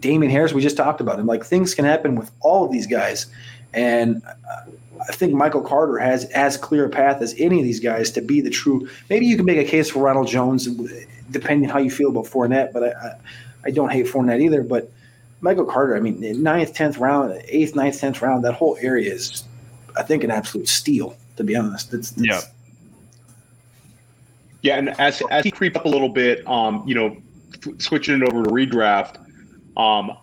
Damien Harris, we just talked about him. Like things can happen with all of these guys, and uh, I think Michael Carter has as clear a path as any of these guys to be the true. Maybe you can make a case for Ronald Jones, depending how you feel about Fournette. But I, I, I don't hate Fournette either. But Michael Carter, I mean, ninth, tenth round, eighth, ninth, tenth round, that whole area is, I think, an absolute steal. To be honest, it's, it's yeah. Yeah, and as as he creep up a little bit, um, you know, switching it over to redraft, um,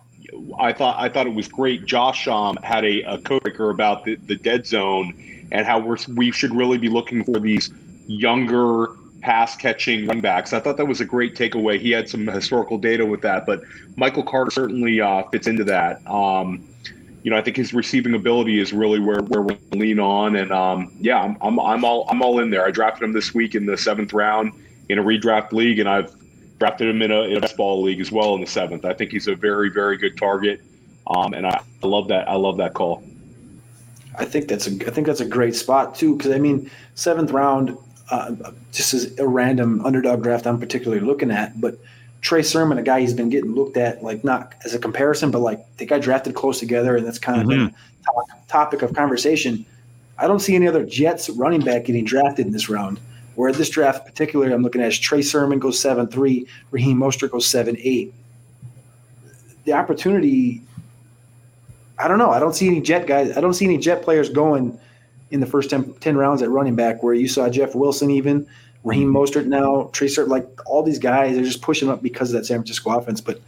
I thought I thought it was great. Josh um, had a, a code breaker about the, the dead zone and how we're, we should really be looking for these younger pass catching running backs. I thought that was a great takeaway. He had some historical data with that, but Michael Carter certainly uh, fits into that. Um, you know, I think his receiving ability is really where, where we lean on. And um, yeah, I'm, I'm, I'm all I'm all in there. I drafted him this week in the seventh round in a redraft league, and I've drafted him in a, in a best ball league as well in the seventh. I think he's a very, very good target. Um, and I, I love that. I love that call. I think that's a, I think that's a great spot too. Cause I mean, seventh round, uh, just as a random underdog draft I'm particularly looking at, but Trey Sermon, a guy he's been getting looked at, like not as a comparison, but like they got drafted close together, and that's kind of mm-hmm. the topic of conversation. I don't see any other Jets running back getting drafted in this round. Where this draft, particularly, I'm looking at is Trey Sermon goes seven three, Raheem Mostert goes seven eight. The opportunity, I don't know. I don't see any Jet guys. I don't see any Jet players going in the first 10, 10 rounds at running back. Where you saw Jeff Wilson, even Raheem Mostert now, Trey Sermon, like all these guys are just pushing up because of that San Francisco offense. But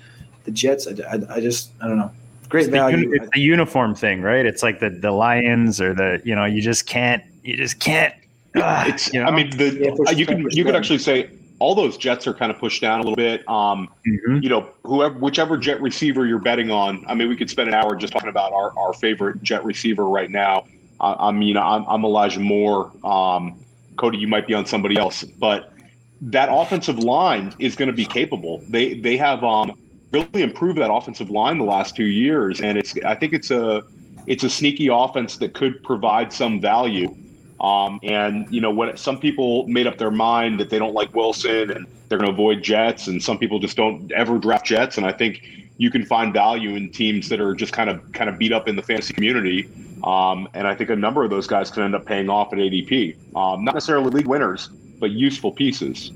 the Jets, I, I, I just I don't know great it's value. The, it's the uniform thing, right? It's like the the Lions or the you know you just can't you just can't it's. You know? I mean, the yeah, you can you could actually say all those Jets are kind of pushed down a little bit. Um, mm-hmm. You know, whoever whichever Jet receiver you're betting on. I mean, we could spend an hour just talking about our, our favorite Jet receiver right now. I mean, I'm, I'm Elijah Moore. Um, Cody, you might be on somebody else, but that offensive line is going to be capable. They they have um, really improved that offensive line the last two years, and it's I think it's a it's a sneaky offense that could provide some value. Um, and you know, when some people made up their mind that they don't like Wilson and they're going to avoid Jets, and some people just don't ever draft Jets. And I think you can find value in teams that are just kind of kind of beat up in the fantasy community. Um, and I think a number of those guys can end up paying off at ADP. Um, not necessarily league winners, but useful pieces.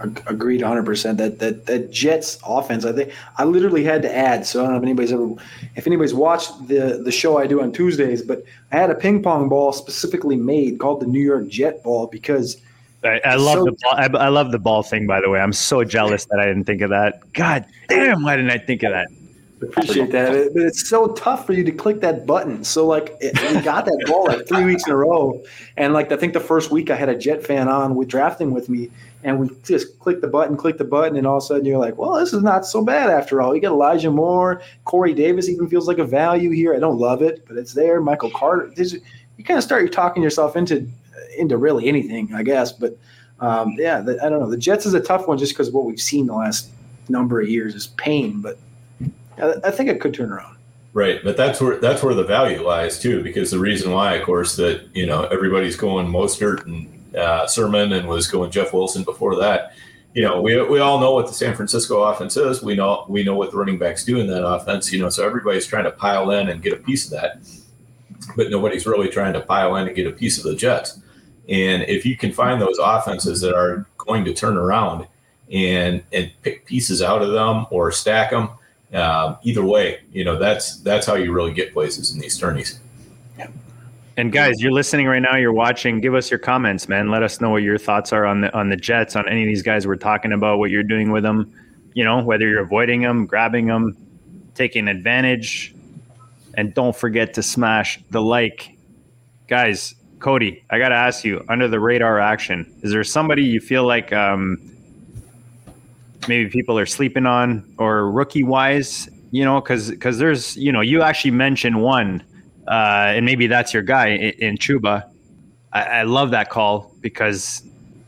Agreed, hundred percent. That that that Jets offense, I think I literally had to add. So I don't know if anybody's ever, if anybody's watched the the show I do on Tuesdays, but I had a ping pong ball specifically made called the New York Jet ball because I, I love so the ball. I, I, love the ball thing. By the way, I'm so jealous that I didn't think of that. God damn, why didn't I think of that? Appreciate that, but it's so tough for you to click that button. So like, we got that ball like three weeks in a row, and like I think the first week I had a Jet fan on with drafting with me, and we just click the button, click the button, and all of a sudden you're like, well, this is not so bad after all. You got Elijah Moore, Corey Davis even feels like a value here. I don't love it, but it's there. Michael Carter. You kind of start talking yourself into into really anything, I guess. But um, yeah, the, I don't know. The Jets is a tough one just because what we've seen the last number of years is pain, but I, think it could turn around. Right, but that's where that's where the value lies too, because the reason why, of course, that you know everybody's going Mostert and uh, Sermon and was going Jeff Wilson before that. You know, we, we all know what the San Francisco offense is. We know we know what the running backs do in that offense. You know, so everybody's trying to pile in and get a piece of that, but nobody's really trying to pile in and get a piece of the Jets. And if you can find those offenses that are going to turn around and and pick pieces out of them or stack them, uh, either way, you know that's that's how you really get places in these tourneys. And guys, you're listening right now. You're watching. Give us your comments, man. Let us know what your thoughts are on the on the Jets, on any of these guys we're talking about. What you're doing with them, you know, whether you're avoiding them, grabbing them, taking advantage, and don't forget to smash the like, guys. Cody, I got to ask you, under the radar action, is there somebody you feel like um, maybe people are sleeping on or rookie wise? You know, because because there's you know you actually mentioned one uh, and maybe that's your guy in, in Chuba. I, I, love that call because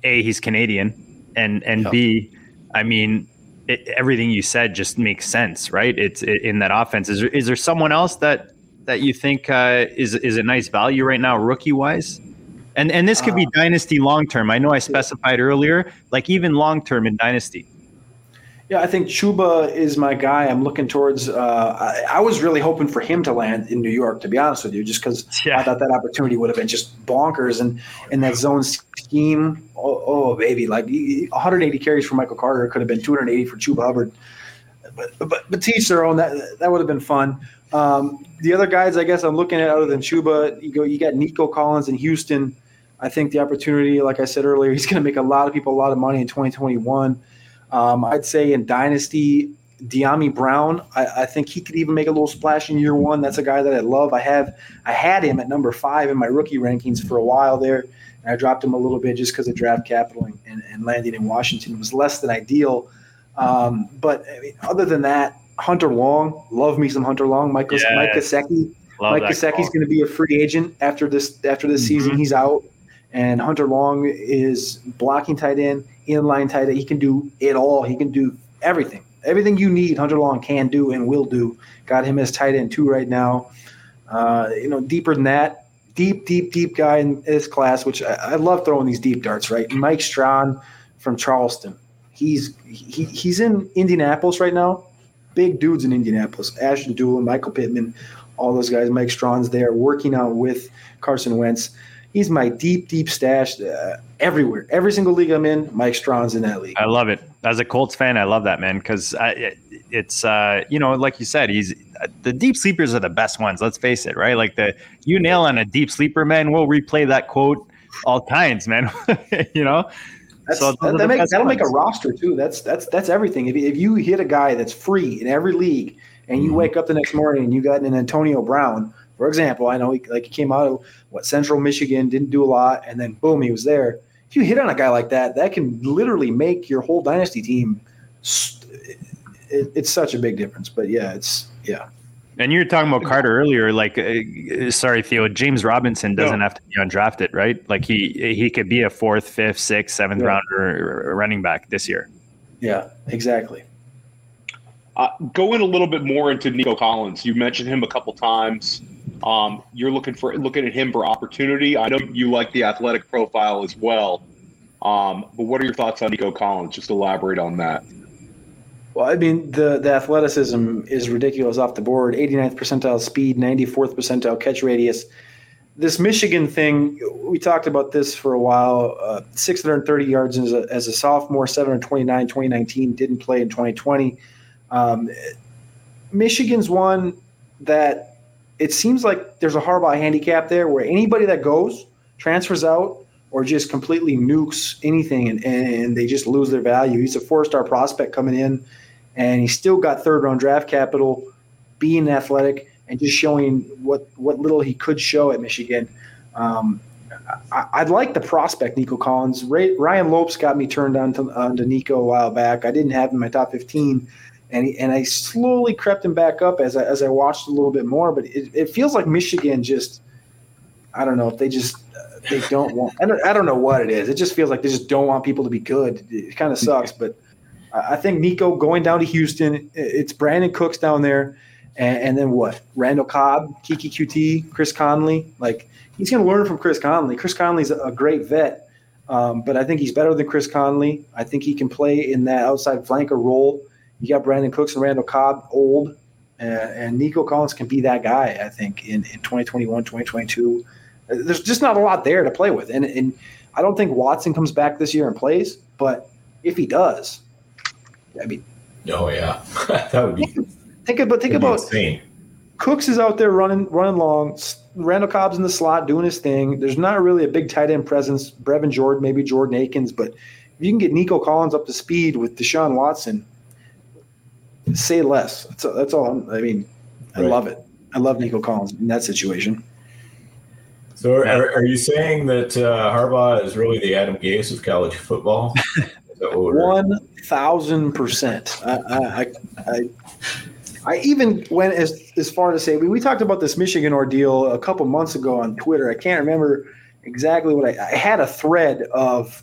a he's Canadian, and and yeah. b, I mean it, everything you said just makes sense, right? It's it, in that offense. Is there, is there someone else that that you think uh, is is a nice value right now, rookie wise? And and this could be uh, dynasty long term. I know I specified earlier, like even long term in dynasty. Yeah, I think Chuba is my guy. I'm looking towards. Uh, I, I, was really hoping for him to land in New York, to be honest with you, just because yeah. I thought that opportunity would have been just bonkers. And in that zone scheme, oh, oh, baby, like 180 carries for Michael Carter could have been 280 for Chuba Hubbard. But but, but teach their own. That that would have been fun. Um, the other guys, I guess, I'm looking at other than Chuba, you go. You got Nico Collins in Houston. I think the opportunity, like I said earlier, he's going to make a lot of people a lot of money in 2021. Um, I'd say in Dynasty, Dyami Brown, I, I, think he could even make a little splash in year one. That's a guy that I love. I have I had him at number five in my rookie rankings for a while there, and I dropped him a little bit just because of draft capital and, and, landing in Washington was less than ideal. Um, but I mean, other than that, Hunter Long, love me some Hunter Long. Michael yes. Mike Gesicki. Mike Gesicki's going to be a free agent after this after this mm-hmm. season. He's out, and Hunter Long is blocking tight end inline tight end. He can do it all. He can do everything. Everything you need, Hunter Long can do and will do. Got him as tight end two right now. Uh, you know, deeper than that, deep, deep, deep guy in this class, which I, I love throwing these deep darts. Right, Mike Strachan from Charleston. He's he, he's in Indianapolis right now. Big dudes in Indianapolis. Ashton Dulin, Michael Pittman, all those guys. Mike Strachan's there working out with Carson Wentz he's my deep, deep stash uh, everywhere. Every single league I'm in, Mike Strachan's in that league. I love it. As a Colts fan, I love that man because it, it's uh, you know, like you said, he's the deep sleepers are the best ones. Let's face it, right? Like the you nail on a deep sleeper, man. We'll replay that quote all kinds, man. you know. so that, that make, that'll ones. make a roster too. That's that's that's everything. If, if you hit a guy that's free in every league, and you mm-hmm. wake up the next morning and you got an Antonio Brown, for example, I know he, like he came out of what Central Michigan, didn't do a lot, and then boom, he was there. If you hit on a guy like that, that can literally make your whole dynasty team. It, it's such a big difference, but yeah, it's yeah. And you were talking about Carter earlier. Like, uh, sorry, Theo. James Robinson doesn't no. have to be undrafted, right? Like he he could be a fourth, fifth, sixth, seventh yeah. rounder running back this year. Yeah, exactly. Uh, go in a little bit more into Nico Collins. You mentioned him a couple times. Um, you're looking for looking at him for opportunity. I know you like the athletic profile as well. Um, but what are your thoughts on Nico Collins? Just elaborate on that. Well, I mean, the, the athleticism is ridiculous off the board 89th percentile speed, 94th percentile catch radius. This Michigan thing, we talked about this for a while. Uh, 630 yards as a, as a sophomore, 729 2019, didn't play in 2020. Um, Michigan's one that it seems like there's a Harbaugh handicap there where anybody that goes transfers out or just completely nukes anything and, and they just lose their value. He's a four star prospect coming in and he's still got third round draft capital, being athletic and just showing what, what little he could show at Michigan. Um, I, would like the prospect, Nico Collins. Ray, Ryan Lopes got me turned on to, on to Nico a while back. I didn't have him in my top 15 and he, and I slowly crept him back up as I, as I watched a little bit more. But it, it feels like Michigan just I don't know if they just they don't want I don't, I don't know what it is. It just feels like they just don't want people to be good. It kind of sucks, but I think Nico going down to Houston. It's Brandin Cooks down there, and, and then what? Randall Cobb, Keke Coutee, Chris Conley. Like he's going to learn from Chris Conley. Chris Conley's a great vet. Um, but I think he's better than Chris Conley. I think he can play in that outside flanker role. You got Brandin Cooks and Randall Cobb old, uh, and Nico Collins can be that guy, I think, in, in 2021, 2022. There's just not a lot there to play with. And, and I don't think Watson comes back this year and plays, but if he does, I mean, oh, yeah. that would be. Think about, think about insane. Cooks is out there running running long. Randall Cobb's in the slot doing his thing. There's not really a big tight end presence. Brevin Jordan, maybe Jordan Akins, but if you can get Nico Collins up to speed with Deshaun Watson, say less. That's, that's all. I'm, i mean, I right. love it. I love Nico Collins in that situation. So, are, are you saying that uh, Harbaugh is really the Adam Gase of college football? One thousand percent. I, I, I, I even went as as far to say we, we talked about this Michigan ordeal a couple months ago on Twitter. I can't remember exactly what I, I had a thread of.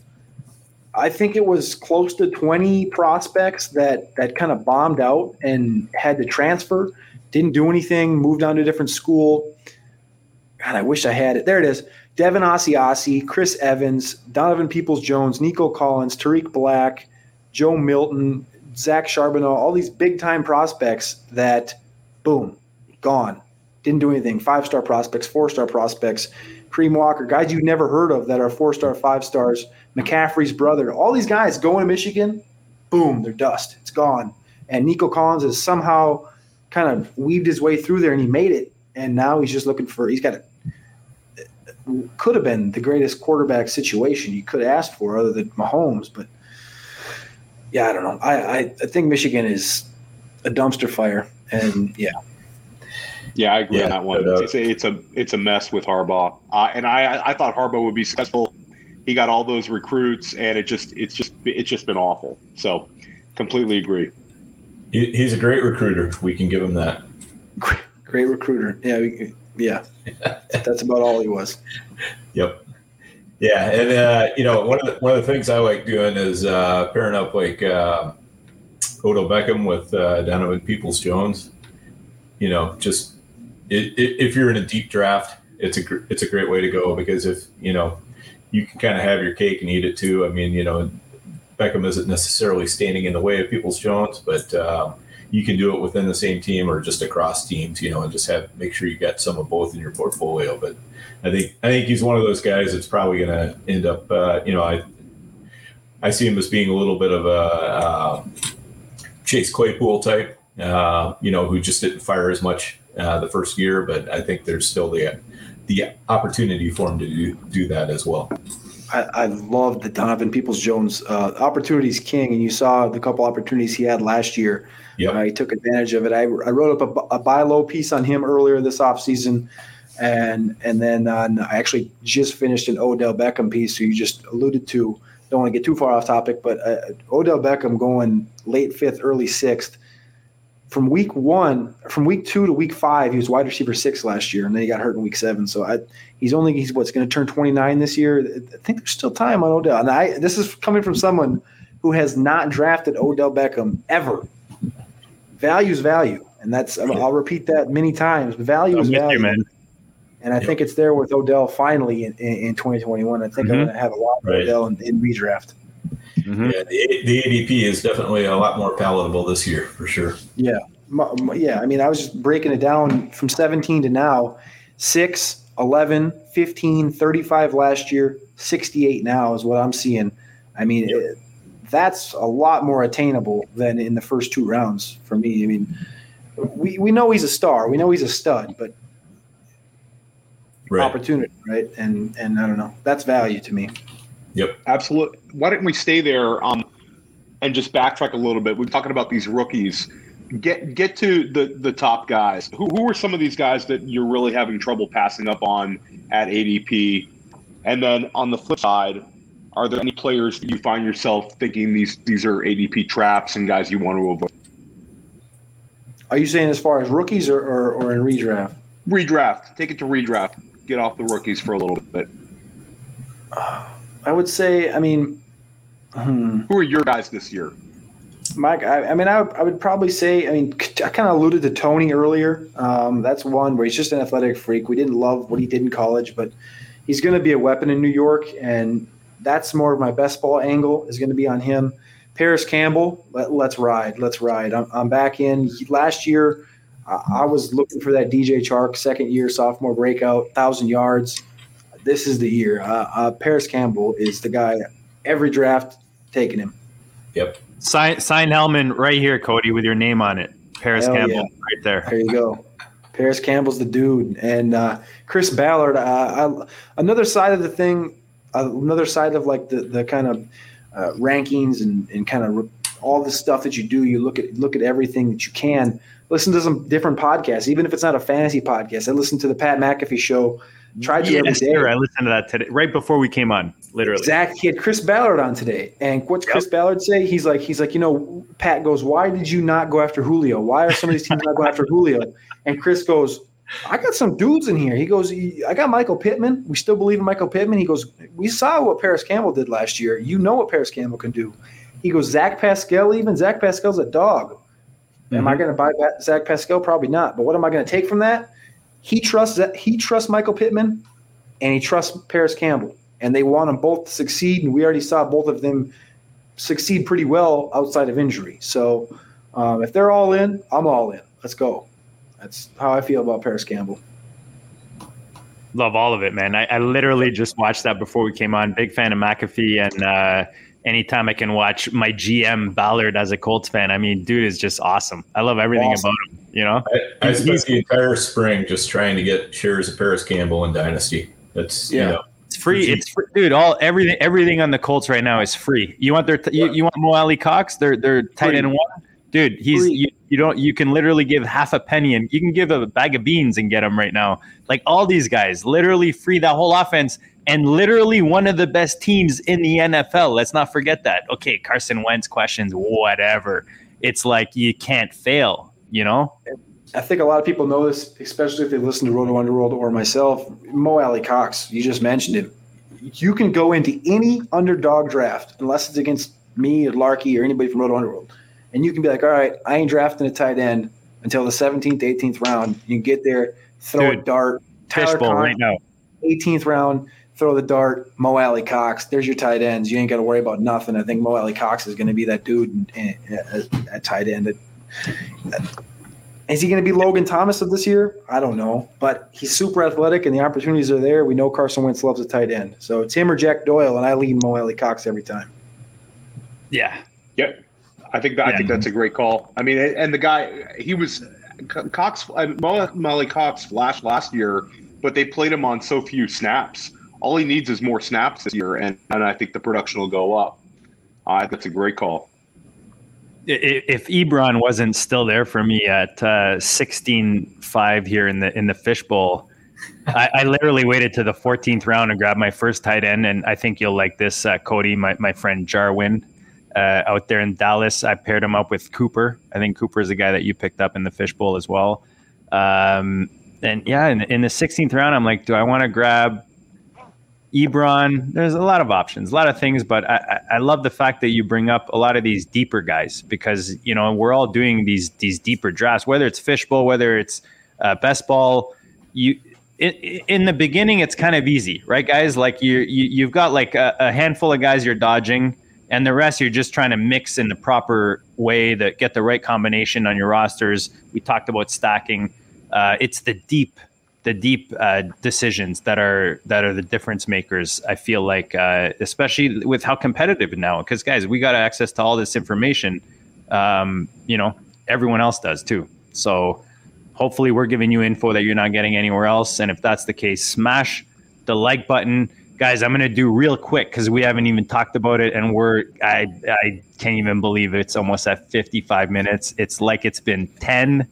I think it was close to 20 prospects that that kind of bombed out and had to transfer, didn't do anything, moved on to a different school. God, I wish I had it. There it is. Devin Asiasi, Chris Evans, Donovan Peoples Jones, Nico Collins, Tarik Black, Joe Milton, Zach Charbonnet, all these big time prospects that, boom, gone. Didn't do anything. Five star prospects, four star prospects, Kareem Walker, guys you've never heard of that are four star, five stars, McCaffrey's brother. All these guys going to Michigan, boom, they're dust. It's gone. And Nico Collins has somehow kind of weaved his way through there and he made it. And now he's just looking for, he's got a, could have been the greatest quarterback situation you could ask for other than Mahomes, but yeah, I don't know. I, I, I think Michigan is a dumpster fire, and yeah. Yeah, I agree yeah, on that one. It's, a, it's a it's a mess with Harbaugh, uh, and I I thought Harbaugh would be successful. He got all those recruits, and it just it's just it's just been awful. So, completely agree. He's a great recruiter. We can give him that. Great, great recruiter. Yeah, we, yeah. That's about all he was. Yep. Yeah, and uh, you know one of the one of the things I like doing is uh, pairing up like uh, Odell Beckham with uh, Donovan Peoples Jones. You know, just it, it, if you're in a deep draft, it's a gr- it's a great way to go because if you know you can kind of have your cake and eat it too. I mean, you know, Beckham isn't necessarily standing in the way of Peoples Jones, but um, you can do it within the same team or just across teams. You know, and just have make sure you get some of both in your portfolio, but I think I think he's one of those guys that's probably going to end up. Uh, you know, I I see him as being a little bit of a uh, Chase Claypool type. Uh, you know, who just didn't fire as much uh, the first year, but I think there's still the the opportunity for him to do, do that as well. I, I love the Donovan Peoples Jones uh, opportunities king, and you saw the couple opportunities he had last year. Yeah, uh, he took advantage of it. I, I wrote up a, a buy low piece on him earlier this offseason and and then on, I actually just finished an Odell Beckham piece, who you just alluded to. Don't want to get too far off topic, but uh, Odell Beckham going late fifth, early sixth. From week one, from week two to week five, he was wide receiver six last year, and then he got hurt in week seven. So I, he's only he's what's going to turn 29 this year. I think there's still time on Odell. And I this is coming from someone who has not drafted Odell Beckham ever. Value's value, and that's I'll repeat that many times. Value is value. You, and I yep. think it's there with Odell finally in, in, in 2021. I think mm-hmm. I'm going to have a lot of right. Odell in, in redraft. Mm-hmm. Yeah, the, the ADP is definitely a lot more palatable this year for sure. Yeah. Yeah. I mean, I was just breaking it down from 17 to now 6, 11, 15, 35 last year, 68 now is what I'm seeing. I mean, yep. it, that's a lot more attainable than in the first two rounds for me. I mean, we, we know he's a star, we know he's a stud, but right. opportunity, right? And and I don't know, that's value to me. Yep, absolutely. Why don't we stay there um, and just backtrack a little bit? We're talking about these rookies. Get get to the the top guys. Who who are some of these guys that you're really having trouble passing up on at ADP? And then on the flip side, are there any players that you find yourself thinking these these are ADP traps and guys you want to avoid? Are you saying as far as rookies or, or, or in redraft? Redraft. Take it to redraft get off the rookies for a little bit? I would say, I mean, hmm. who are your guys this year? Mike, I, I mean, I, I, would probably say, I mean, I kind of alluded to Tony earlier. Um, that's one where he's just an athletic freak. We didn't love what he did in college, but he's going to be a weapon in New York. And that's more of my best ball angle is going to be on him. Parris Campbell, let, us ride. Let's ride. I'm, I'm back in. Last year, I, I was looking for that DJ Chark second year sophomore breakout, 1,000 yards. This is the year. Uh, uh, Parris Campbell is the guy every draft taking him. Yep. Sign, sign Hellman right here, Cody, with your name on it. Parris Hell Campbell, yeah. right there. There you go. Parris Campbell's the dude, and uh, Chris Ballard. Uh, I, another side of the thing, uh, another side of like the the kind of uh, rankings and, and kind of re- all the stuff that you do. You look at look at everything that you can. Listen to some different podcasts, even if it's not a fantasy podcast. I listen to the Pat McAfee show Tried to yes, every day. Sir, I listened to that today, right before we came on, literally. Zach, he had Chris Ballard on today, and what's yep. Chris Ballard say? He's like, he's like, you know, Pat goes, why did you not go after Julio? Why are some of these teams not going after Julio? And Chris goes, I got some dudes in here. He goes, I got Michael Pittman. We still believe in Michael Pittman. He goes, we saw what Parris Campbell did last year. You know what Parris Campbell can do. He goes, Zach Pascal, even Zach Pascal's a dog. Mm-hmm. Am I mm-hmm. going to buy Zach Pascal? Probably not. But what am I going to take from that? He trusts that he trusts Michael Pittman and he trusts Parris Campbell, and they want them both to succeed. And we already saw both of them succeed pretty well outside of injury. So um, if they're all in, I'm all in. Let's go. That's how I feel about Parris Campbell. Love all of it, man. I, I literally just watched that before we came on. Big fan of McAfee, and uh, anytime I can watch my GM Ballard as a Colts fan, I mean, dude is just awesome. I love everything awesome. about him. You know, I, I spent the entire spring just trying to get shares of Parris Campbell in Dynasty. That's yeah. You know, it's free. It's free, dude. All everything everything on the Colts right now is free. You want their you, you want Mo Alie-Cox? They're they're tight end one. Dude, he's you, you don't you can literally give half a penny and you can give a bag of beans and get him right now. Like all these guys, literally free that whole offense and literally one of the best teams in the NFL. Let's not forget that. Okay, Carson Wentz questions, whatever. It's like you can't fail, you know? I think a lot of people know this, especially if they listen to Roto Underworld or myself. Mo Alie-Cox, you just mentioned him. You can go into any underdog draft, unless it's against me or Larky or anybody from Roto Underworld, and you can be like, all right, I ain't drafting a tight end until the 17th, 18th round. You can get there, throw Dude, a dart. Tyler right now. 18th round, throw the dart. Mo Alie-Cox, there's your tight ends. You ain't got to worry about nothing. I think Mo Alie-Cox is going to be that dude at tight end. Is he going to be Logan Thomas of this year? I don't know, but he's super athletic and the opportunities are there. We know Carson Wentz loves a tight end, so it's him or Jack Doyle, and I lead Mo Alie-Cox every time. Yeah. Yep. I think that, yeah. I think that's a great call. I mean, and the guy he was Cox uh, Alie-Cox flashed last year, but they played him on so few snaps. All he needs is more snaps this year, and, and I think the production will go up. Uh, that's a great call if Ebron wasn't still there for me at uh, 16-5 here in the in the fishbowl, I, I, literally waited to the 14th round and grabbed my first tight end. And I think you'll like this, uh, Cody, my, my friend Jarwin uh, out there in Dallas. I paired him up with Cooper. I think Cooper is the guy that you picked up in the fishbowl as well. Um, and yeah, in, in the 16th round, I'm like, do I want to grab Ebron. There's a lot of options, a lot of things, but I, I love the fact that you bring up a lot of these deeper guys because you know we're all doing these these deeper drafts, whether it's fishbowl, whether it's uh, best ball. You in, in the beginning, it's kind of easy, right, guys? Like you, you you've got like a, a handful of guys you're dodging, and the rest you're just trying to mix in the proper way that get the right combination on your rosters. We talked about stacking. Uh, it's the deep the deep uh, decisions that are that are the difference makers. I feel like, uh, especially with how competitive now, because guys, we got access to all this information. Um, you know, everyone else does too. So hopefully, we're giving you info that you're not getting anywhere else. And if that's the case, smash the like button, guys. I'm gonna do real quick because we haven't even talked about it, and we're I I can't even believe it's almost at 55 minutes. It's like it's been 10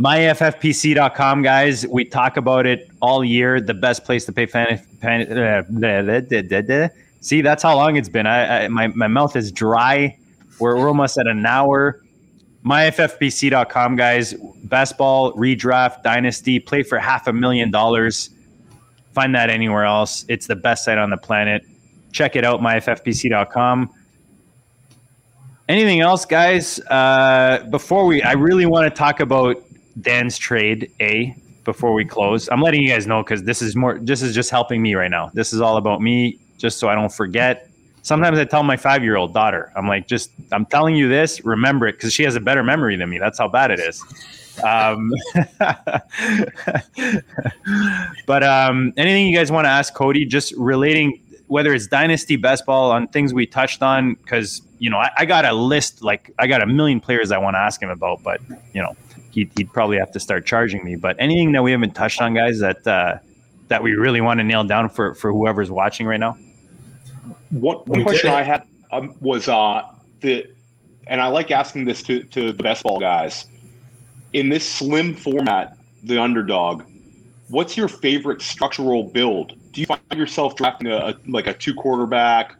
myffpc.com guys. We talk about it all year. The best place to pay uh, see that's how long it's been. I, I, my, my mouth is dry. We're, we're almost at an hour. myffpc.com guys. Best ball redraft dynasty play for half a million dollars. Find that anywhere else. It's the best site on the planet. Check it out myffpc.com anything else guys? Uh, before we i really want to talk about Dan's trade A before we close. I'm letting you guys know because this is more. This is just helping me right now. This is all about me. just so I don't forget. Sometimes I tell my five year old daughter, I'm like, just, I'm telling you this, remember it, because she has a better memory than me. That's how bad it is. Um, but um, anything you guys want to ask Cody, just relating whether it's dynasty best ball on things we touched on, because you know I, I, got a list like I got a million players I want to ask him about, but you know he'd, he'd, probably have to start charging me. But anything that we haven't touched on, guys, that uh, that we really want to nail down for for whoever's watching right now. One, one question I had um, was uh, the, and I like asking this to to the best ball guys in this slim format, the underdog. What's your favorite structural build? Do you find yourself drafting a, a like a two quarterback,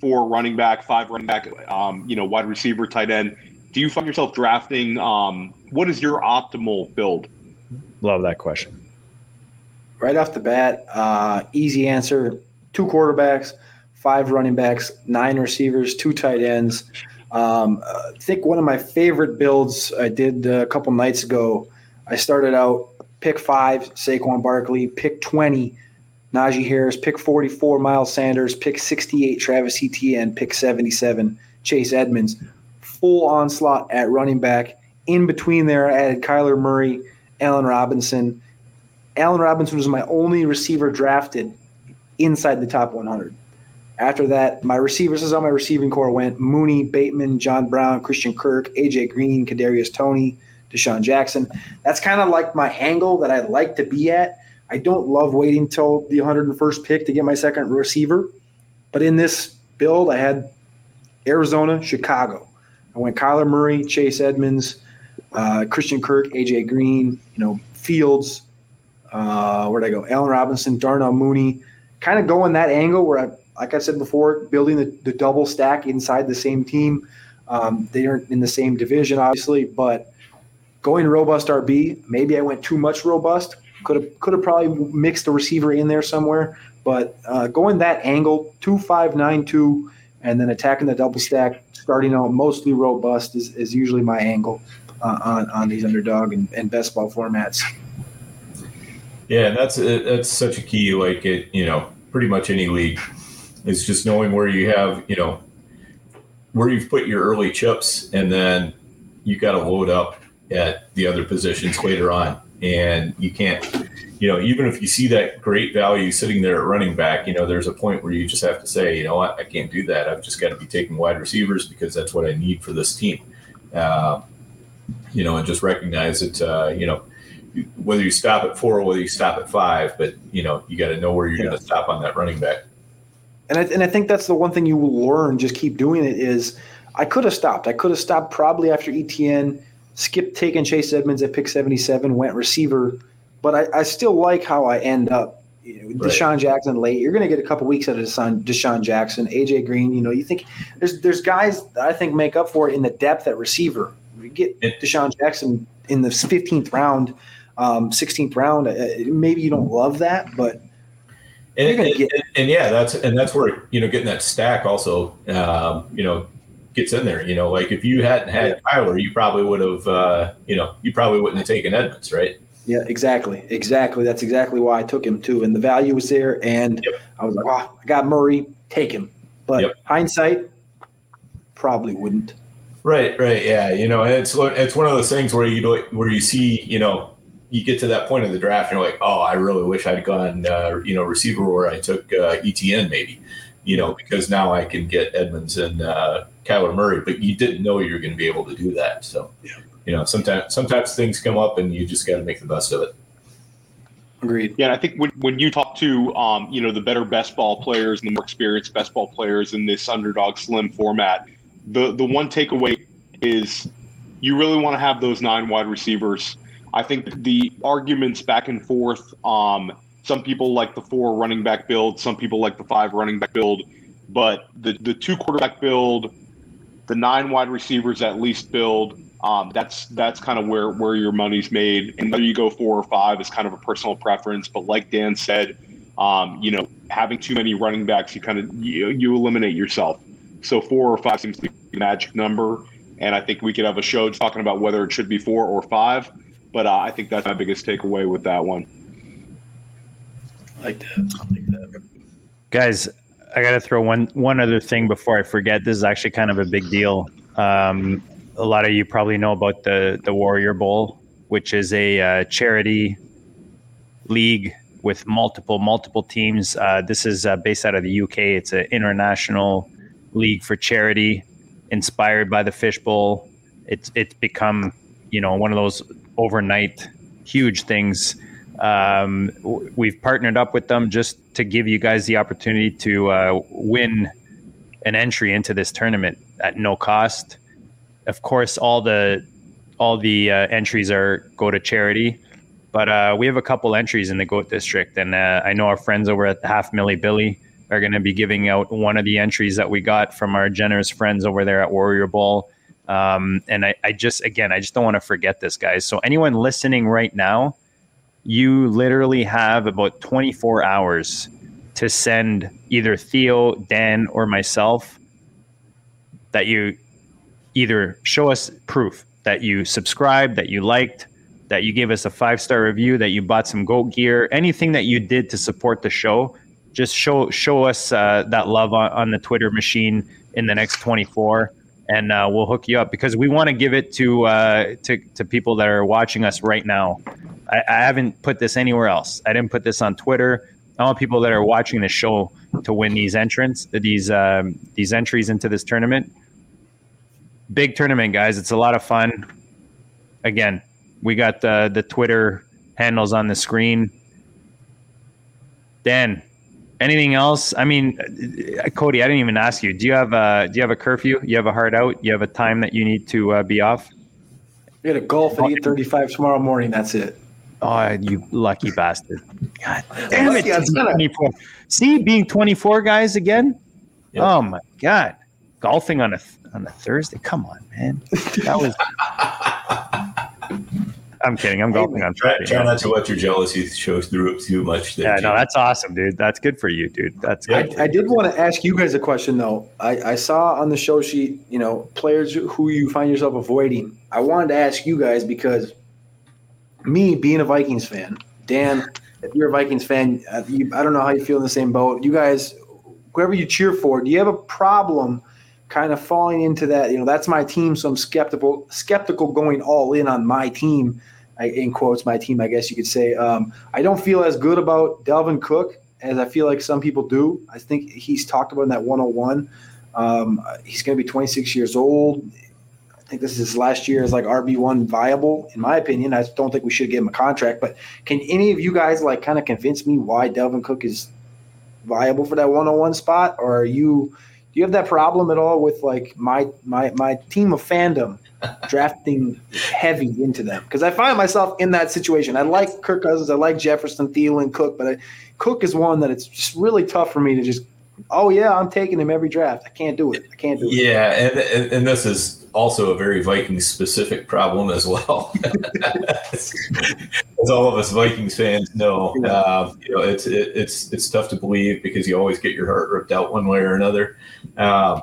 four running back, five running back, um, you know, wide receiver, tight end? Do you find yourself drafting? Um, what is your optimal build? Love that question. Right off the bat, uh, easy answer: two quarterbacks, five running backs, nine receivers, two tight ends. Um, I think one of my favorite builds I did a couple nights ago. I started out pick five, Saquon Barkley, pick 20, Najee Harris, pick 44, Miles Sanders, pick 68, Travis Etienne, pick 77, Chase Edmonds. Full onslaught at running back. In between there, I added Kyler Murray, Allen Robinson. Allen Robinson was my only receiver drafted inside the top 100. After that, my receivers is on my receiving corps went Mooney, Bateman, John Brown, Christian Kirk, AJ Green, Kadarius Toney, DeSean Jackson. That's kind of like my angle that I like to be at. I don't love waiting till the 101st pick to get my second receiver, but in this build, I had Arizona, Chicago. I went Kyler Murray, Chase Edmonds, uh, Christian Kirk, AJ Green, you know, Fields. Uh, where'd I go? Allen Robinson, Darnell Mooney. Kind of going that angle where I like I said before, building the, the double stack inside the same team. Um, they aren't in the same division, obviously, but going robust RB, maybe I went too much robust. Could have could have probably mixed a receiver in there somewhere, but uh, going that angle, two five nine two, and then attacking the double stack, starting out mostly robust is, is usually my angle uh, on on these underdog and, and best ball formats. Yeah, that's that's such a key. Like it, you know, pretty much any league is just knowing where you have, you know, where you've put your early chips, and then you got to load up at the other positions later on. And you can't, you know, even if you see that great value sitting there at running back, you know, there's a point where you just have to say, you know what, I can't do that. I've just got to be taking wide receivers because that's what I need for this team. Uh, you know, and just recognize that, uh, you know, whether you stop at four or whether you stop at five, but you know, you got to know where you're yeah. going to stop on that running back and I, and I think that's the one thing you will learn. Just keep doing it. Is I could have stopped. I could have stopped probably after Etienne, skipped taking Chase Edmonds at pick seventy seven, went receiver, but I, I still like how I end up. You know, right. DeSean Jackson late. You're going to get a couple weeks out of Deshaun, DeSean Jackson, AJ Green. You know, you think there's there's guys that I think make up for it in the depth at receiver. You get DeSean Jackson in the 15th round, um, 16th round. Uh, maybe you don't love that, but and, and, get- and, yeah, that's and that's where you know getting that stack also um, you know gets in there. You know, like if you hadn't had Kyler, you probably would have uh, you know you probably wouldn't have taken Edmonds, right? Yeah, exactly, exactly. That's exactly why I took him too, and the value was there, and yep. I was like, oh, I got Murray, take him. But yep. hindsight, probably wouldn't. Right, right, yeah. You know, it's it's one of those things where you do where you see, you know, you get to that point of the draft and you're like, oh, I really wish I'd gone, uh, you know, receiver where I took uh, Etienne maybe, you know, because now I can get Edmonds and uh, Kyler Murray, but you didn't know you were going to be able to do that. So, yeah. you know, sometimes sometimes things come up and you just got to make the best of it. Agreed. Yeah, I think when, when you talk to um, you know the better best ball players and the more experienced best ball players in this underdog slim format, the the one takeaway is you really want to have those nine wide receivers I think the arguments back and forth. Um, some people like the four running back build. Some people like the five running back build. But the the two quarterback build, the nine wide receivers at least build. Um, that's that's kind of where where your money's made. And whether you go four or five is kind of a personal preference. But like Dan said, um, you know, having too many running backs, you kind of you, you eliminate yourself. So four or five seems to be the magic number. And I think we could have a show talking about whether it should be four or five. But uh, I think that's my biggest takeaway with that one. I like that. I like that. Guys, I got to throw one one other thing before I forget. This is actually kind of a big deal. Um, a lot of you probably know about the the Warrior Bowl, which is a uh, charity league with multiple multiple teams. Uh, this is uh, based out of the UK. It's an international league for charity, inspired by the Fishbowl. It's it's become you know one of those overnight huge things. Um, we've partnered up with them just to give you guys the opportunity to uh, win an entry into this tournament at no cost. Of course, all the all the uh, entries are go to charity, but uh, we have a couple entries in the Goat District, and uh, I know our friends over at Half Millie Billy are going to be giving out one of the entries that we got from our generous friends over there at Warrior Bowl. Um, and I, I just, again, I just don't want to forget this, guys. So anyone listening right now, you literally have about 24 hours to send either Theo, Dan, or myself that you either show us proof that you subscribed, that you liked, that you gave us a five star review, that you bought some goat gear, anything that you did to support the show. Just show show us uh, that love on, on, the Twitter machine in the next 24, and uh, we'll hook you up because we want to give it to uh, to to people that are watching us right now. I, I haven't put this anywhere else. I didn't put this on Twitter. I want people that are watching the show to win these entrants, these um, these entries into this tournament big tournament, guys. It's a lot of fun. Again, we got the the Twitter handles on the screen. Dan, anything else? I mean, uh, Cody, I didn't even ask you. Do you have a do you have a curfew? You have a hard out? You have a time that you need to uh, be off? We got a golf at eight thirty five tomorrow morning. That's it. Oh, you lucky bastard! God damn it! 24. See, being twenty four guys again. Yep. Oh my god, golfing on a on a Thursday. Come on, man. That was. I'm kidding. I'm golfing on Friday. Try, try not to let your jealousy show through too much. Yeah, no, that's awesome, dude. That's good for you, dude. That's good. I, I did want to ask you guys a question though. I, I saw on the show sheet, you know, players who you find yourself avoiding. I wanted to ask you guys because me being a Vikings fan, Dan, if you're a Vikings fan, uh, you, I don't know how you feel in the same boat. You guys, whoever you cheer for, do you have a problem? kind of falling into that. You know, that's my team, so I'm skeptical skeptical going all in on my team. In quotes, my team, I guess you could say. Um, I don't feel as good about Dalvin Cook as I feel like some people do. I think he's talked about in that 101. Um, he's going to be 26 years old. I think this is his last year as like RB1 viable, in my opinion. I don't think we should give him a contract. But can any of you guys like kind of convince me why Dalvin Cook is viable for that 101 spot? Or are you – do you have that problem at all with like my my my team of fandom drafting heavy into them? Because I find myself in that situation. I like Kirk Cousins, I like Jefferson, Thielen, Cook, but I, Cook is one that it's just really tough for me to just. Oh yeah, I'm taking him every draft. I can't do it. I can't do it. Yeah, and and, and this is also a very Vikings specific problem as well. as all of us Vikings fans know, yeah. uh, you know it's it, it's it's tough to believe because you always get your heart ripped out one way or another. Uh,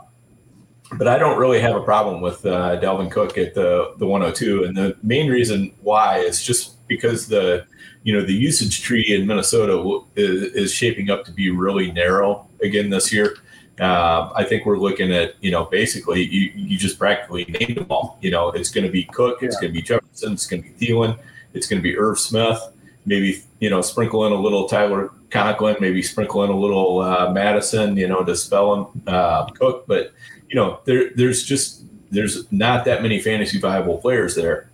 but I don't really have a problem with uh, Dalvin Cook at the the 102, and the main reason why is just because the you know the usage tree in Minnesota is, is shaping up to be really narrow again this year. Uh, I think we're looking at you know basically you, you just practically named them all. You know it's going to be Cook, it's going to be Jefferson, it's going to be Thielen, it's going to be Irv Smith, maybe you know sprinkle in a little Tyler Conklin, maybe sprinkle in a little uh, Mattison, you know, to spell him uh, Cook. But you know, there there's just there's not that many fantasy viable players there.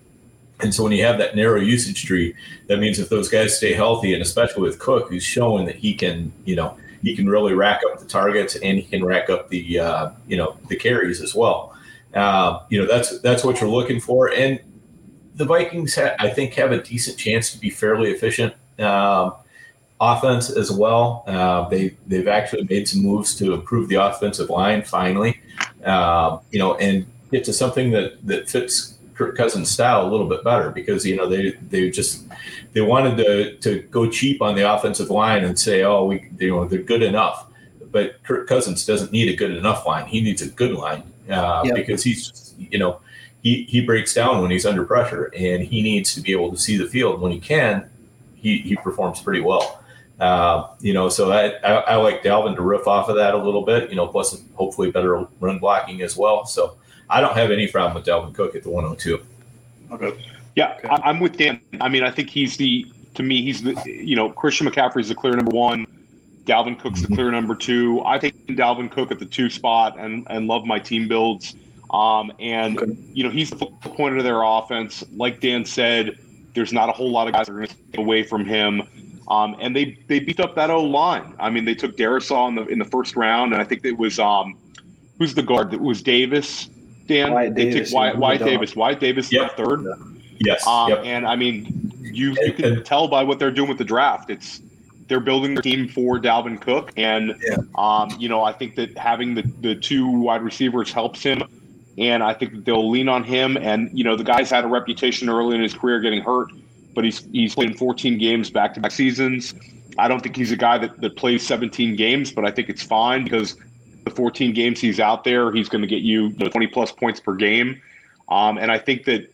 And so when you have that narrow usage tree, that means if those guys stay healthy, and especially with Cook, who's showing that he can, you know, he can really rack up the targets and he can rack up the, uh, you know, the carries as well. Uh, you know, that's that's what you're looking for. And the Vikings, ha- I think, have a decent chance to be fairly efficient. Um, offense as well. Uh, they they've actually made some moves to improve the offensive line finally, uh, you know, and get to something that that fits Kirk Cousins' style a little bit better because you know they they just they wanted to to go cheap on the offensive line and say oh we you know they're good enough, but Kirk Cousins doesn't need a good enough line. He needs a good line uh, yep. because he's just, you know. He, he breaks down when he's under pressure and he needs to be able to see the field when he can he, he performs pretty well Uh, you know, so I, I, I like Dalvin to riff off of that a little bit. You know, plus hopefully better run blocking as well. So I don't have any problem with Dalvin Cook at the 102. Okay. Yeah, okay. I, am with Dan. I mean, I think he's the to me he's the you know Christian McCaffrey's the clear number one. Dalvin Cook's the mm-hmm. clear number two. I think Dalvin Cook at the two spot and and love my team builds. Um, and okay. you know he's the point of their offense. Like Dan said, there's not a whole lot of guys that are going to take away from him. Um, and they they beat up that O line. I mean, they took Darrisaw in the in the first round, and I think it was um, who's the guard that was Davis. Dan, Wyatt they Davis, took Wyatt, Wyatt Davis. Wyatt Davis, yep. third. Yes. Um, yep. And I mean, you you can tell by what they're doing with the draft. It's they're building their team for Dalvin Cook, and yeah. um, you know I think that having the the two wide receivers helps him, and I think that they'll lean on him. And you know the guy's had a reputation early in his career getting hurt, but he's he's played in 14 games back to back seasons. I don't think he's a guy that, that plays 17 games, but I think it's fine because the 14 games he's out there, he's going to get you 20 plus points per game. Um, and I think that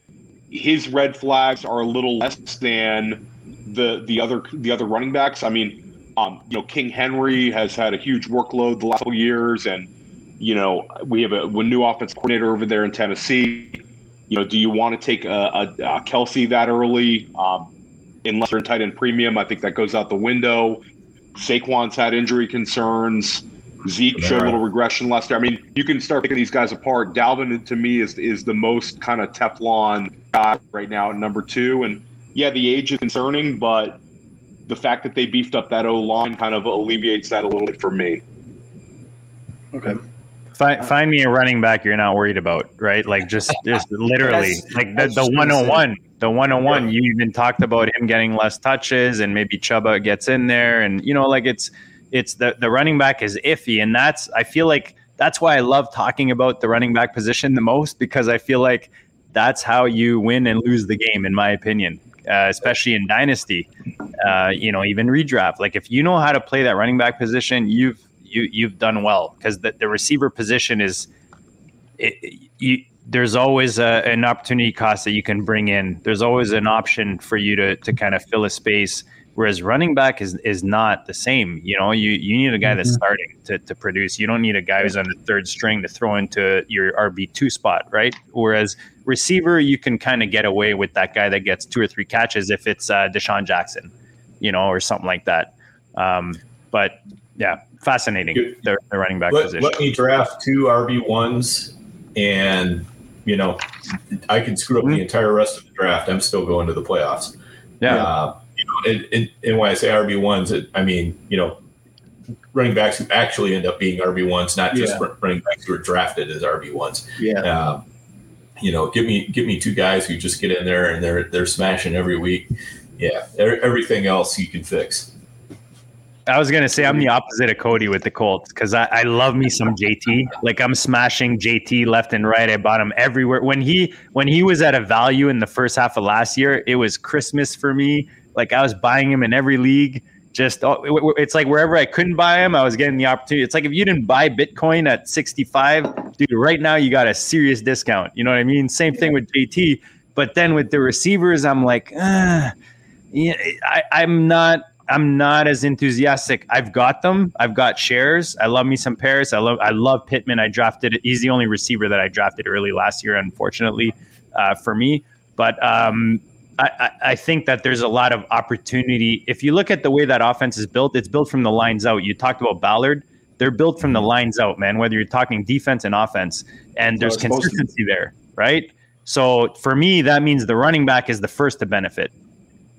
his red flags are a little less than the the other the other running backs. I mean, um, you know, King Henry has had a huge workload the last couple years, and you know, we have a, a new offense coordinator over there in Tennessee. You know, do you want to take a, a, a Kelce that early? Um, unless you're in tight end premium, I think that goes out the window. Saquon's had injury concerns. Zeke showed a little regression last year. I mean, you can start picking these guys apart. Dalvin to me is is the most kind of Teflon guy right now at number two. And yeah, the age is concerning, but the fact that they beefed up that O line kind of alleviates that a little bit for me. Okay. Find, find me a running back you're not worried about, right? Like just just literally like the, the 101. The 101, you even talked about him getting less touches and maybe Chuba gets in there and you know, like it's it's the the running back is iffy, and that's I feel like that's why I love talking about the running back position the most because I feel like that's how you win and lose the game, in my opinion. Uh, especially in dynasty, uh, you know, even redraft. Like if you know how to play that running back position, you've you you've done well because the, the receiver position is it, you, there's always a, an opportunity cost that you can bring in. There's always an option for you to to kind of fill a space Whereas running back is is not the same. You know, you you need a guy that's mm-hmm. starting to, to produce. You don't need a guy who's on the third string to throw into your RB two spot, right? Whereas receiver, you can kind of get away with that guy that gets two or three catches if it's uh, DeSean Jackson, you know, or something like that. Um, but yeah, fascinating the, the running back let, position. Let me draft two RB ones, and you know, I can screw up mm-hmm. the entire rest of the draft. I'm still going to the playoffs. Yeah. Uh, you know, and, and, and when I say RB ones, I mean you know running backs who actually end up being RB ones, not just yeah. running backs who are drafted as RB ones. Yeah. Um, you know, give me give me two guys who just get in there and they're they're smashing every week. Yeah, everything else you can fix. I was gonna say I'm the opposite of Cody with the Colts because I, I love me some JT. Like I'm smashing JT left and right. I bought him everywhere. When he when he was at a value in the first half of last year, it was Christmas for me. Like I was buying him in every league. Just oh, it's like wherever I couldn't buy him, I was getting the opportunity. It's like if you didn't buy Bitcoin at 65, dude, right now you got a serious discount. You know what I mean? Same thing with JT. But then with the receivers, I'm like, ah, yeah, I, I'm not I'm not as enthusiastic. I've got them. I've got shares. I love me some Parris. I love I love Pittman. I drafted. He's the only receiver that I drafted early last year, unfortunately, uh, for me. But um, I, I think that there's a lot of opportunity. If you look at the way that offense is built, it's built from the lines out. You talked about Ballard. They're built from the mm-hmm. lines out, man, whether you're talking defense and offense. And there's consistency there, right? So for me, that means the running back is the first to benefit.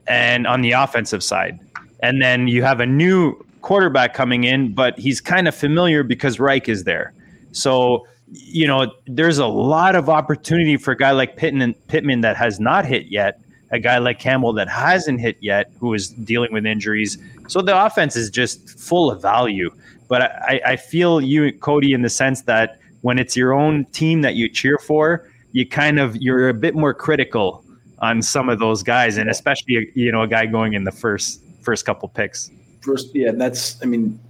And on the offensive side. And then you have a new quarterback coming in, but he's kind of familiar because Reich is there. So, you know, there's a lot of opportunity for a guy like Pittman, Pittman that has not hit yet a guy like Campbell that hasn't hit yet, who is dealing with injuries. So the offense is just full of value. But I, I feel you, Cody, in the sense that when it's your own team that you cheer for, you kind of you're a bit more critical on some of those guys, and especially you know a guy going in the first first couple picks. First, yeah, that's I mean,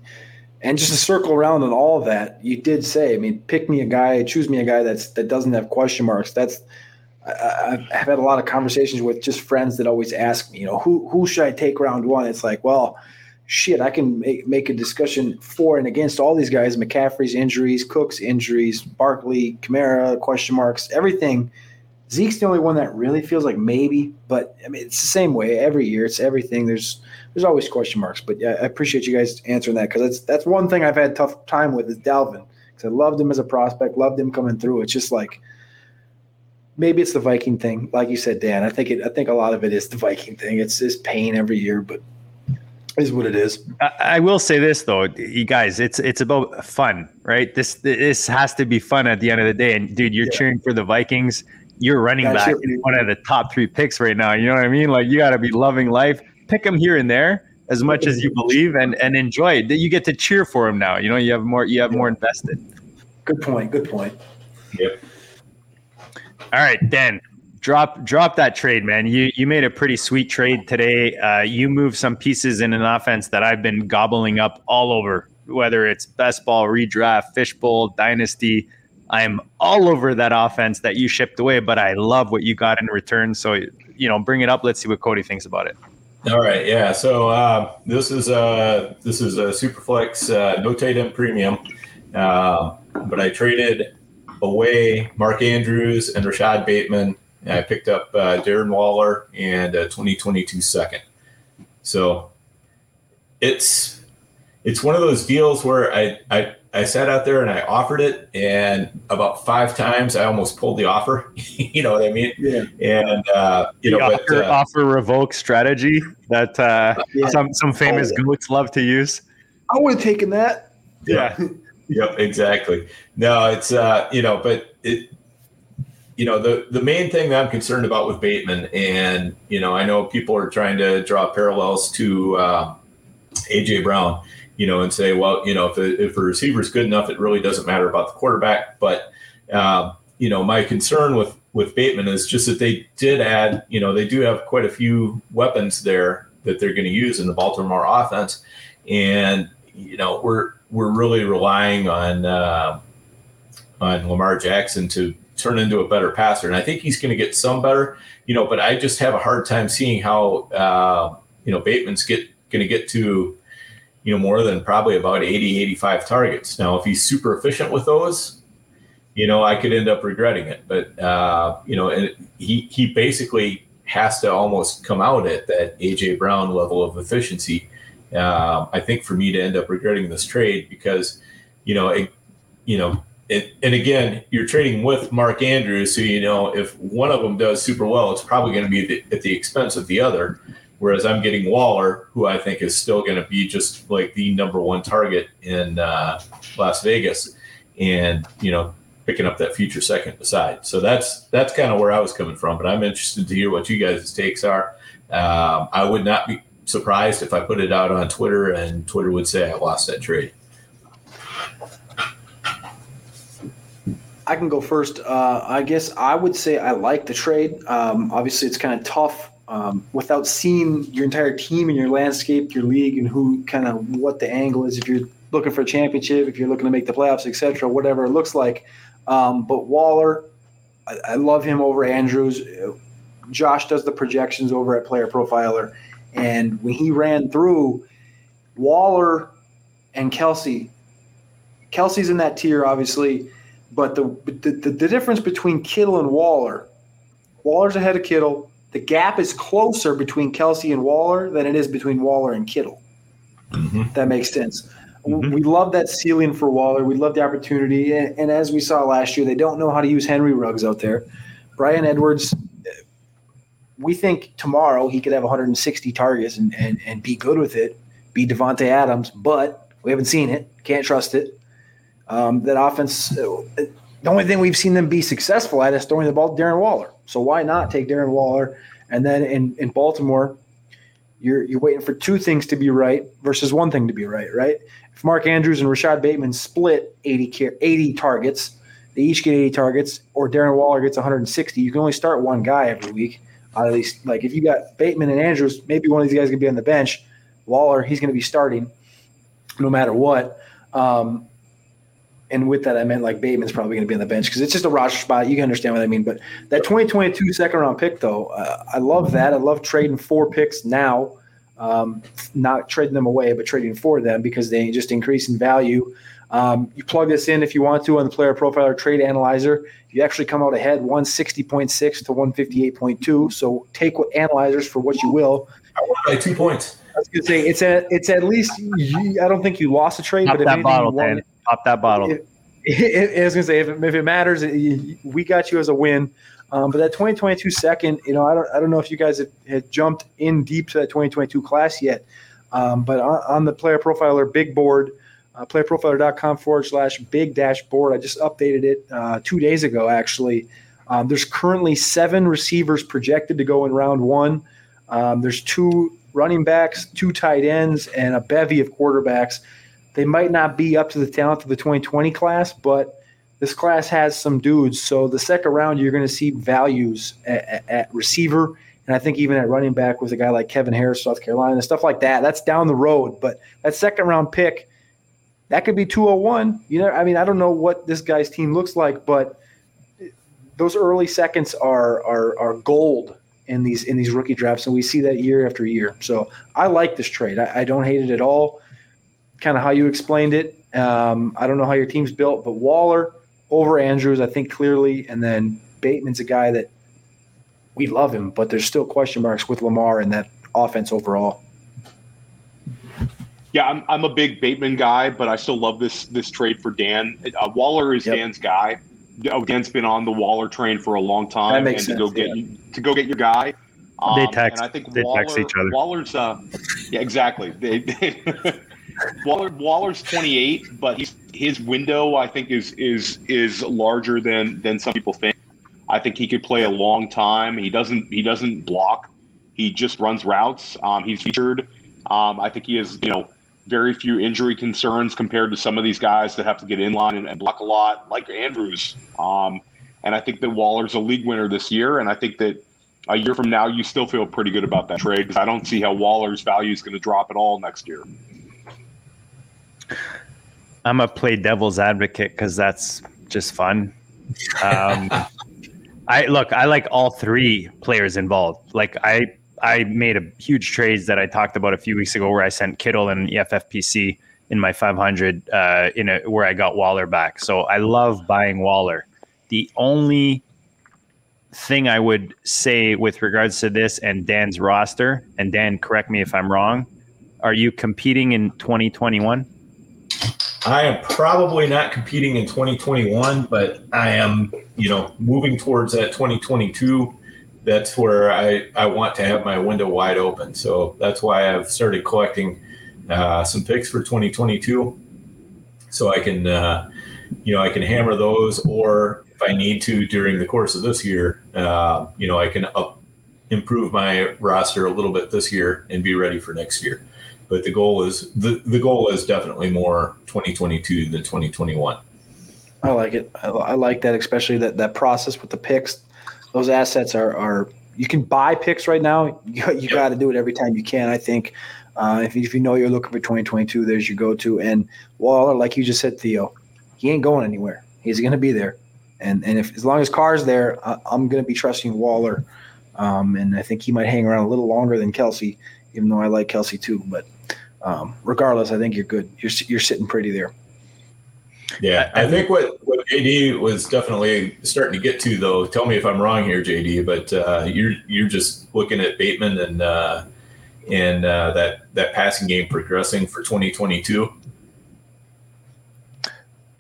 and just to circle around on all of that, you did say, I mean, pick me a guy, choose me a guy that's that doesn't have question marks. That's I, have had a lot of conversations with just friends that always ask me, you know, who who should I take round one? It's like, well, shit, I can make, make a discussion for and against all these guys. McCaffrey's injuries, Cook's injuries, Barkley, Kamara, question marks, everything. Zeke's the only one that really feels like maybe, but I mean it's the same way every year. It's everything. There's there's always question marks. But yeah, I appreciate you guys answering that because that's that's one thing I've had tough time with is Dalvin because I loved him as a prospect, loved him coming through. It's just like maybe it's the Viking thing, like you said, Dan. I think it. I think a lot of it is the Viking thing. It's this pain every year, but is what it is. I, I will say this though, you guys, it's it's about fun, right? This this has to be fun at the end of the day. And dude, you're yeah. cheering for the Vikings. You're running That's back one of the top three picks right now. You know what I mean? Like you got to be loving life. Pick them here and there as much as you believe and and enjoy it. You get to cheer for them now. You know, you have more you have more invested. Good point. Good point. Yep. All right, Dan. Drop drop that trade, man. You you made a pretty sweet trade today. Uh, you moved some pieces in an offense that I've been gobbling up all over, whether it's best ball, redraft, fishbowl, dynasty. I'm all over that offense that you shipped away, but I love what you got in return. So you know, bring it up. Let's see what Cody thinks about it. All right, yeah. So uh, this is uh, this is a Superflex uh, no tight end premium, uh, but I traded away Mark Andrews and Rashod Bateman. And I picked up uh, Darren Waller and a 2022 second. So it's it's one of those deals where I, I I sat out there and I offered it, and about five times I almost pulled the offer. you know what I mean? Yeah. And uh, you the know, offer, but, uh, offer revoke strategy that uh, yeah. some some famous oh, yeah. goats love to use. I would have taken that. Yeah. yep, exactly. No, it's uh, you know, but it you know, the the main thing that I'm concerned about with Bateman, and you know, I know people are trying to draw parallels to uh, AJ Brown, you know, and say, well, you know, if a, if a receiver is good enough, it really doesn't matter about the quarterback. But uh, you know, my concern with with Bateman is just that they did add, you know, they do have quite a few weapons there that they're going to use in the Baltimore offense, and you know, we're we're really relying on uh, on Lamar Jackson to turn into a better passer, and I think he's going to get some better. You know, but I just have a hard time seeing how uh, you know Bateman's get going to get to you know more than probably about 80 85 targets now if he's super efficient with those you know i could end up regretting it but uh, you know and he he basically has to almost come out at that aj brown level of efficiency uh, I think for me to end up regretting this trade because, you know, it, you know, it, and again, you're trading with Mark Andrews, so you know if one of them does super well, it's probably going to be the, at the expense of the other. Whereas I'm getting Waller, who I think is still going to be just like the number one target in uh, Las Vegas, and you know picking up that future second beside. So that's that's kind of where I was coming from. But I'm interested to hear what you guys' takes are. Um, I would not be surprised if I put it out on Twitter and Twitter would say I lost that trade. I can go first. Uh, I guess I would say I like the trade. Um, obviously, it's kind of tough um, without seeing your entire team and your landscape, your league, and who kind of what the angle is. If you're looking for a championship, if you're looking to make the playoffs, etc., whatever it looks like. Um, but Waller, I, I, love him over Andrews. Josh does the projections over at Player Profiler, and when he ran through Waller and Kelce, Kelce's in that tier, obviously, but the, the, the difference between Kittle and Waller, Waller's ahead of Kittle. The gap is closer between Kelce and Waller than it is between Waller and Kittle. Mm-hmm. That makes sense. Mm-hmm. We love that ceiling for Waller. We love the opportunity. And, and, as we saw last year, they don't know how to use Henry Ruggs out there. Bryan Edwards we think tomorrow he could have 160 targets and, and, and be good with it, be Davante Adams, but we haven't seen it. Can't trust it. Um, that offense, the only thing we've seen them be successful at is throwing the ball to Darren Waller. So why not take Darren Waller? And then in, in Baltimore, you're you're waiting for two things to be right versus one thing to be right, right? If Mark Andrews and Rashod Bateman split 80 80 targets, they each get 80 targets, or Darren Waller gets 160, you can only start one guy every week at least like if you got Bateman and Andrews, maybe one of these guys can be on the bench. Waller, he's going to be starting no matter what. Um, and with that, I meant like Bateman's probably going to be on the bench because it's just a roster spot. You can understand what I mean. But that 2022 second round pick, though, uh, I love that. I love trading four picks now um, not trading them away, but trading for them because they just increase in value. Um, you plug this in if you want to on the player profiler trade analyzer. You actually come out ahead 160.6 to 158.2. So take what analyzers for what you will. I won by two points. I was gonna say it's at it's at least you, I don't think you lost a trade, Pop but if that anything, bottle, you won Dan. it. Pop that bottle. It- it- I was gonna say if, if it matters, it- we got you as a win. Um, but that 2022 second, you know, I don't I don't know if you guys have, jumped in deep to that 2022 class yet, um, but on, on the player profiler big board, uh, playerprofiler.com forward slash big dashboard. I just updated it uh, two days ago actually. Um, there's currently seven receivers projected to go in round one. Um, there's two running backs, two tight ends, and a bevy of quarterbacks. They might not be up to the talent of the 2020 class, but this class has some dudes. So the second round, you're going to see values at, at, receiver, and I think even at running back with a guy like Kevin Harris, South Carolina, and stuff like that. That's down the road, but that second round pick, that could be 201. You know, I mean, I don't know what this guy's team looks like, but those early seconds are are are gold in these in these rookie drafts, and we see that year after year. So I like this trade. I, I don't hate it at all. Kind of how you explained it. Um, I don't know how your team's built, but Waller over Andrews, I think clearly, and then Bateman's a guy that we love him, but there's still question marks with Lamar and that offense overall. Yeah, I'm, I'm a big Bateman guy, but I still love this this trade for Dan. Uh, Waller is Yep. Dan's guy. Oh, Dan's been on the Waller train for a long time, That makes and to go get to go get your guy. Um, They text- And I think they Waller, text each other. Waller's, uh, yeah, exactly. They, they, Waller Waller's 28, but his window I think is is is larger than than some people think. I think he could play a long time. He doesn't he doesn't block. He just runs routes. Um, he's featured. Um, I think he has you know very few injury concerns compared to some of these guys that have to get in line and, and block a lot, like Andrews. Um, and I think that Waller's a league winner this year. And I think that a year from now, you still feel pretty good about that trade because I don't see how Waller's value is going to drop at all next year. I'm a play devil's advocate because that's just fun. Um, I look, I like all three players involved. Like I, I made a huge trades that I talked about a few weeks ago where I sent Kittle and EFFPC in my 500 uh, in a where I got Waller back. So I love buying Waller. The only thing I would say with regards to this and Dan's roster, and Dan, correct me if I'm wrong, are you competing in 2021? I am probably not competing in 2021, but I am, you know, moving towards that 2022. That's where I, I want to have my window wide open. So that's why I've started collecting uh, some picks for 2022 so I can, uh, you know, I can hammer those or if I need to during the course of this year, uh, you know, I can up improve my roster a little bit this year and be ready for next year but the goal is the, the goal is definitely more 2022 than 2021 I like it. I, I like that, especially that that process with the picks. Those assets are are you can buy picks right now. You, you got to do it every time you can. I think uh, if if you know you're looking for 2022, there's your go to. And Waller, like you just said, Theo, he ain't going anywhere. He's going to be there. And and if as long as Carr's there, I, I'm going to be trusting Waller. Um, and I think he might hang around a little longer than Kelce, even though I like Kelce too. But um, regardless, I think you're good. You're you're sitting pretty there. yeah i think what, what jd was definitely starting to get to though tell me if i'm wrong here jd but uh, you're you're just looking at bateman and uh, and uh, that that passing game progressing for 2022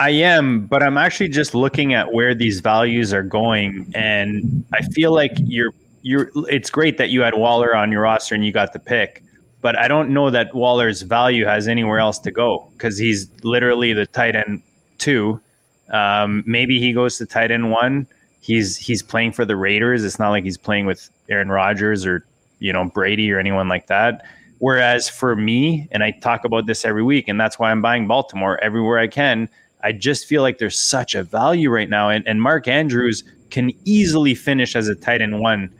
I am, but I'm actually just looking at where these values are going, and I feel like you're you're. It's great that you had Waller on your roster and you got the pick, but I don't know that Waller's value has anywhere else to go because he's literally the tight end two. Um, maybe he goes to tight end one. He's he's playing for the Raiders. It's not like he's playing with Aaron Rodgers or you know Brady or anyone like that. Whereas for me, and I talk about this every week, and that's why I'm buying Baltimore everywhere I can. I just feel like there's such a value right now. And, and Mark Andrews can easily finish as a tight end one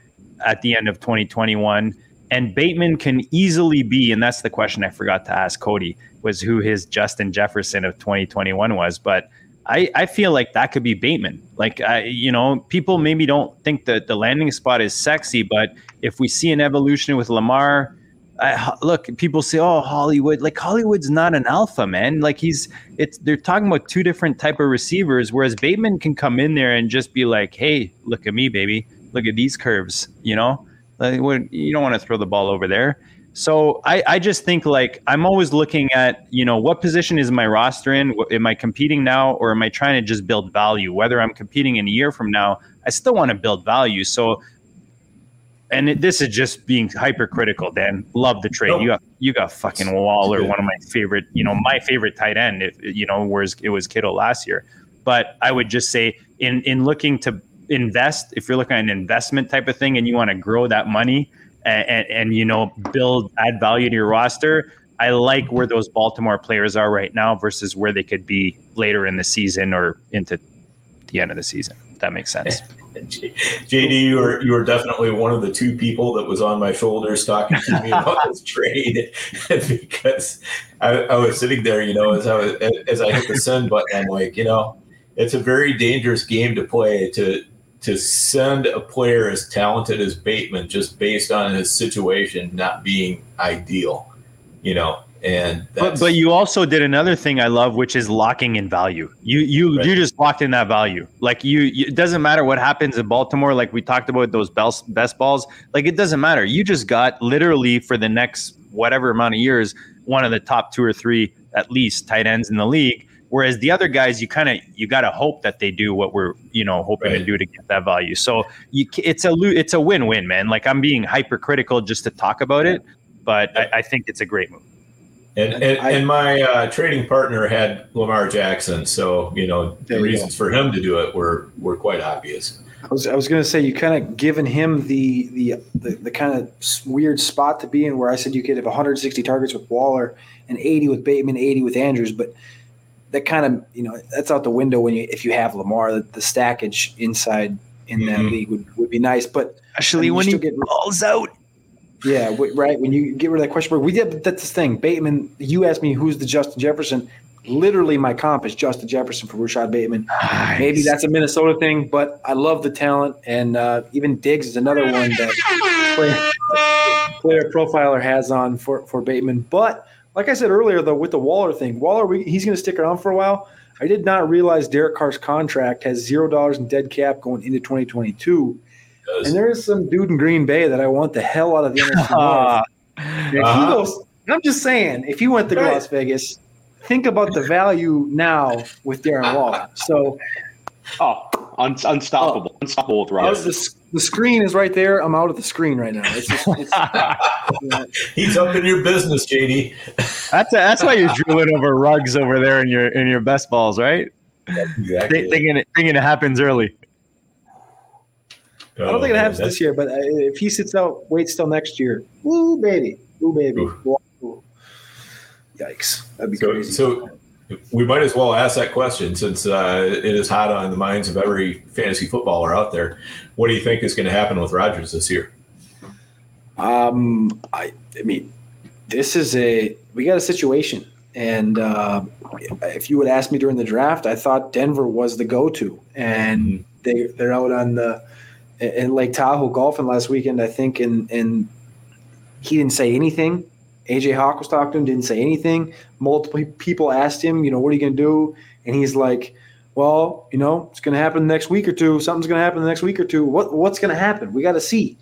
at the end of 2021. And Bateman can easily be, and that's the question I forgot to ask Cody, was who his Justin Jefferson of 2021 was. But I, I feel like that could be Bateman. Like, you know, people maybe don't think that the landing spot is sexy, but if we see an evolution with Lamar, I, look, people say, "Oh, Hollywood." Like Hollywood's not an alpha, man. Like he's it's they're talking about two different type of receivers. Whereas Bateman can come in there and just be like, "Hey, look at me, baby. Look at these curves." You know, Uh, like, you don't want to throw the ball over there. So I, I just think like I'm always looking at you know what position is my roster in? Am I competing now, or am I trying to just build value? Whether I'm competing in a year from now, I still want to build value. So, and it, this is just being hypercritical. Dan, love the trade. You got you got fucking Waller, one of my favorite, you know, my favorite tight end. If you know, whereas it was Kittle last year. But I would just say in in looking to invest, if you're looking at an investment type of thing, and you want to grow that money and, and, and you know build add value to your roster. I like where those Baltimore players are right now versus where they could be later in the season or into the end of the season. That makes sense. JD, you were you were definitely one of the two people that was on my shoulders talking to me about this trade because I, I, was sitting there, you know, as I was as I hit the send button, I'm like, you know, it's a very dangerous game to play to to send a player as talented as Bateman just based on his situation not being ideal, you know. And but but you also did another thing I love, which is locking in value. You you right. you just locked in that value. Like you, you, it doesn't matter what happens in Baltimore. Like we talked about those best best balls. Like it doesn't matter. You just got literally for the next whatever amount of years one of the top two or three at least tight ends in the league Whereas the other guys, you kind of you got to hope that they do what we're you know hoping right. to do to get that value. So you, it's a it's a win win, man. Like I'm being hypercritical just to talk about it, but I, I think it's a great move. And and, I, and my uh, trading partner had Lamar Jackson, so you know the reasons for him to do it were were quite obvious. I was, I was going to say you kind of given him the, the the the kind of weird spot to be in, where I said you could have 160 targets with Waller and 80 with Bateman, 80 with Andrews, but that kind of you know that's out the window when you if you have Lamar the, the stackage inside in mm-hmm. that league would, would be nice, but actually I mean, when you get, balls out. Yeah, right. When you get rid of that question mark, we did. That's the thing. Bateman. You asked me who's the Justin Jefferson. Literally, my comp is Justin Jefferson for Rashod Bateman. Nice. Maybe that's a Minnesota thing, but I love the talent, and uh, even Diggs is another one that player, player profiler has on for for Bateman. But like I said earlier, though, with the Waller thing, Waller, we, he's going to stick around for a while. I did not realize Derek Carr's contract has zero dollars in dead cap going into 2022. And there is some dude in Green Bay that I want the hell out of the NFC North. uh-huh. goes, I'm just saying, if he went to Las Vegas, think about the value now with Darren Waller. So, oh, un- unstoppable, oh, unstoppable with Rodgers. The, the, screen is right there. I'm out of the screen right now. It's just, it's, He's up in your business, JD. That's a, that's why you're drooling over Ruggs over there in your in your best balls, right? Exactly. Thinking it, thinking it happens early. I don't think it oh, happens this year, but uh, if he sits out, waits till next year. Woo, baby, woo, baby. Ooh. Yikes, that'd be so, crazy. So we might as well ask that question since uh, it is hot on the minds of every fantasy footballer out there. What do you think is going to happen with Rodgers this year? Um, I, I mean, this is a we got a situation, and uh, if you would ask me during the draft, I thought Denver was the go-to, and mm-hmm. they they're out on the in Lake Tahoe golfing last weekend, I think, and and he didn't say anything AJ Hawk was talking to him, didn't say anything. Multiple people asked him, you know, what are you going to do? And he's like, well, you know, it's going to happen next week or two. Something's going to happen the next week or two. What what's going to happen? We got to see.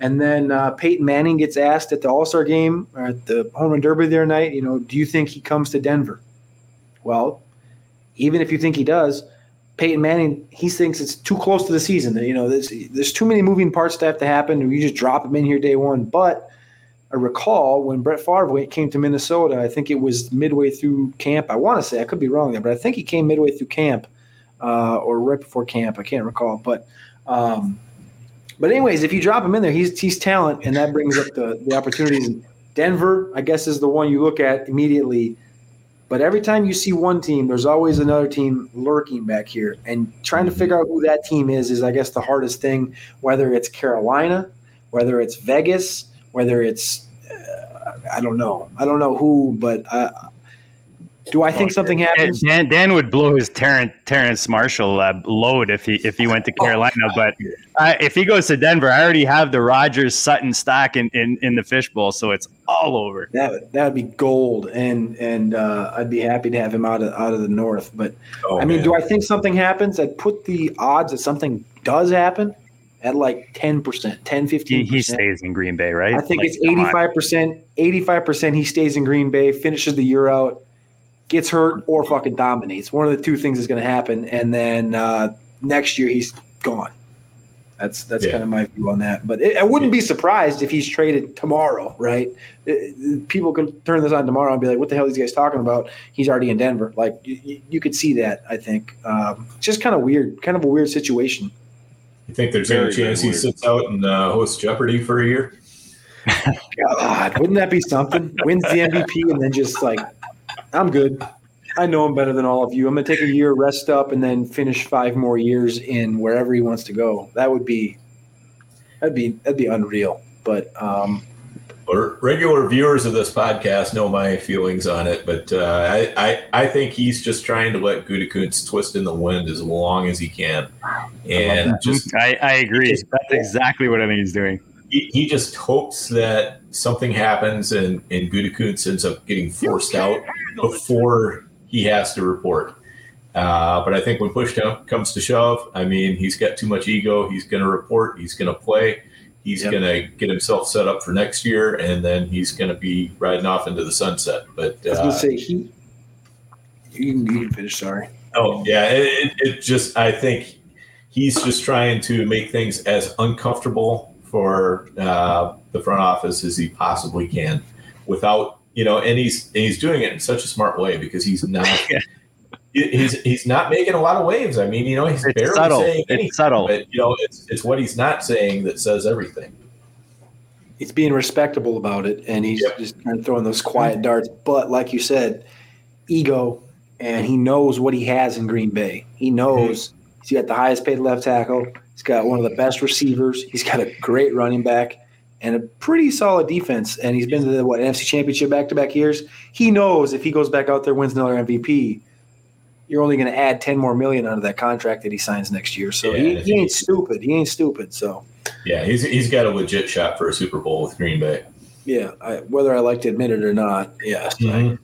And then uh, Peyton Manning gets asked at the All Star game or at the Home Run Derby the other night, you know, do you think he comes to Denver? Well, even if you think he does, Peyton Manning, he thinks it's too close to the season. You know, there's, there's too many moving parts to have to happen. You just drop him in here day one. But I recall when Brett Favre came to Minnesota, I think it was midway through camp. I want to say, I could be wrong there, but I think he came midway through camp uh, or right before camp. I can't recall. But um, but anyways, if you drop him in there, he's he's talent, and that brings up the, the opportunities. Denver, I guess, is the one you look at immediately. But every time you see one team, there's always another team lurking back here. And trying to figure out who that team is is, I guess, the hardest thing, whether it's Carolina, whether it's Vegas, whether it's uh, I don't know, I don't know who, but uh, Do I think something happens? Dan, Dan would blow his Terrence, Terrace Marshall uh, load if he if he went to Carolina, but uh, if he goes to Denver, I already have the Rodgers Sutton stock in, in, in the fishbowl, so it's all over. That would- that would be gold, and and uh, I'd be happy to have him out of out of the north. But Oh, I mean, man. do I think something happens? I'd put the odds that something does happen at like 10%, 10, He, 15 he stays in Green Bay, right? I think Like, it's 85%, 85% he stays in Green Bay, finishes the year out, gets hurt, or fucking dominates. One of the two things is going to happen. And then uh, next year he's gone. That's that's Yeah. kind of my view on that. But it, I wouldn't be surprised if he's traded tomorrow, right? Uh, People can turn this on tomorrow and be like, "What the hell are these guys talking about?" He's already in Denver. Like you, you- you could see that. I think um, it's just kind of weird, kind of a weird situation. You think there's Very, any chance he sits out and uh, hosts Jeopardy for a year? God, wouldn't that be something? Wins the MVP and then just like, I'm good. I know him better than all of you. I'm gonna take a year, rest up, and then finish five more years in wherever he wants to go. That would be, that'd be that'd be unreal. But um, Regular viewers of this podcast know my feelings on it, but uh, I, I I think he's just trying to let Gutekunst twist in the wind as long as he can, and just I, I agree. Just- That's exactly what I think he's doing. he, he just hopes that something happens and and Gutekunst ends up getting forced out before he has to report. Uh, but I think when push comes to shove, I mean, he's got too much ego. He's going to report. He's going to play. He's Yep. going to get himself set up for next year, and then he's going to be riding off into the sunset. But I was uh, gonna say he. You can, you can finish. Sorry. Oh yeah, it, it, it just I think he's just trying to make things as uncomfortable for uh, the front office as he possibly can, without you know, and he's and he's doing it in such a smart way because he's not. He's he's not making a lot of waves. I mean, you know, he's It's barely subtle. saying It's subtle. But you know, it's it's what he's not saying that says everything. He's being respectable about it, and he's Yep. just kind of throwing those quiet darts. But like you said, ego, and he knows what he has in Green Bay. He knows he's got the highest paid left tackle. He's got one of the best receivers. He's got a great running back and a pretty solid defense. And he's been to the what NFC Championship back to back years. He knows if he goes back out there wins another MVP, you're only going to add ten more million out of that contract that he signs next year. So Yeah, he, he he- ain't stupid. He ain't stupid. So. Yeah, he's he's got a legit shot for a Super Bowl with Green Bay. Yeah, I, whether I like to admit it or not, yes. Mm-hmm.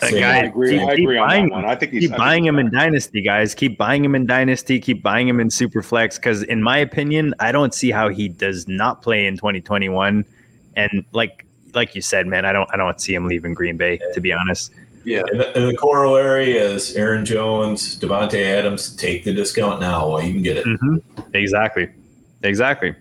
That Same. guy- I agree. Keep- I keep agree on buying that one. I think he's keep buying him in dynasty guys keep buying him in dynasty keep buying him in superflex because in my opinion i don't see how he does not play in 2021 and like like you said man i don't i don't see him leaving green bay to be honest Yeah. And the, and the corollary is Aaron Jones, Davante Adams. Take the discount now while you can get it. exactly exactly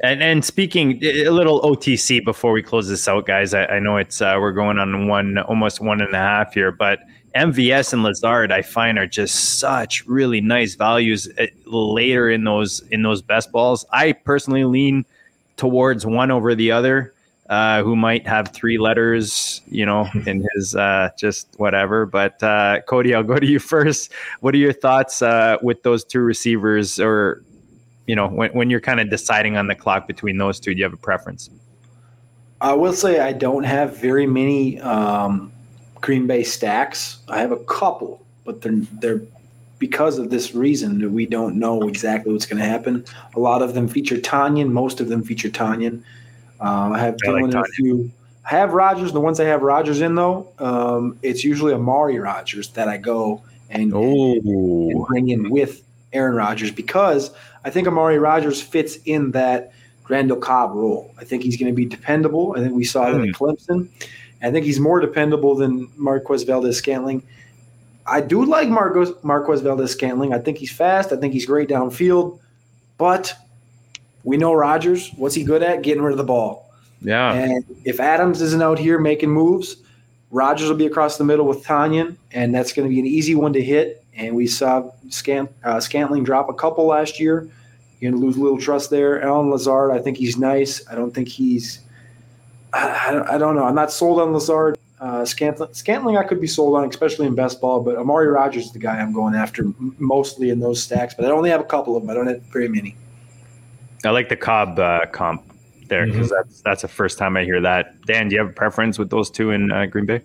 and and speaking a little otc before we close this out guys i, I know it's uh, we're going on one almost one and a half here but mvs and lazard i find are just such really nice values uh, later in those in those best balls i personally lean towards one over the other uh, who might have three letters, you know, in his uh, just whatever. But uh, Cody, I'll go to you first. What are your thoughts uh, with those two receivers, or you know, when, when you're kind of deciding on the clock between those two, do you have a preference? I will say I don't have very many um, Green Bay stacks. I have a couple, but they're they're because of this reason that we don't know exactly what's going to happen. A lot of them feature Tonyan. Most of them feature Tonyan. Um, I have I like a few. I have Rodgers. The ones I have Rodgers in though, um, it's usually Amari Rodgers that I go and, and bring in with Aaron Rodgers because I think Amari Rodgers fits in that Randall Cobb role. I think he's going to be dependable. I think we saw that at Clemson. I think he's more dependable than Marquez Valdes Scantling. I do like Marcos, Marquez Valdes Scantling. I think he's fast. I think he's great downfield. But we know Rodgers. What's he good at? Getting rid of the ball. yeah. And if Adams isn't out here making moves, Rodgers will be across the middle with Tonyan, and that's going to be an easy one to hit. And we saw Scant, uh, Scantling drop a couple last year. You're going to lose a little trust there. Allen Lazard, I think he's nice. I don't think he's. I, I, don't, know. I'm not sold on Lazard. Uh, Scantling, Scantling, I could be sold on, especially in best ball. But Amari Rodgers is the guy I'm going after mostly in those stacks. But I only have a couple of them. I don't have very many. I like the Cobb uh, comp there because that's that's the first time I hear that. Dan, do you have a preference with those two in uh, Green Bay?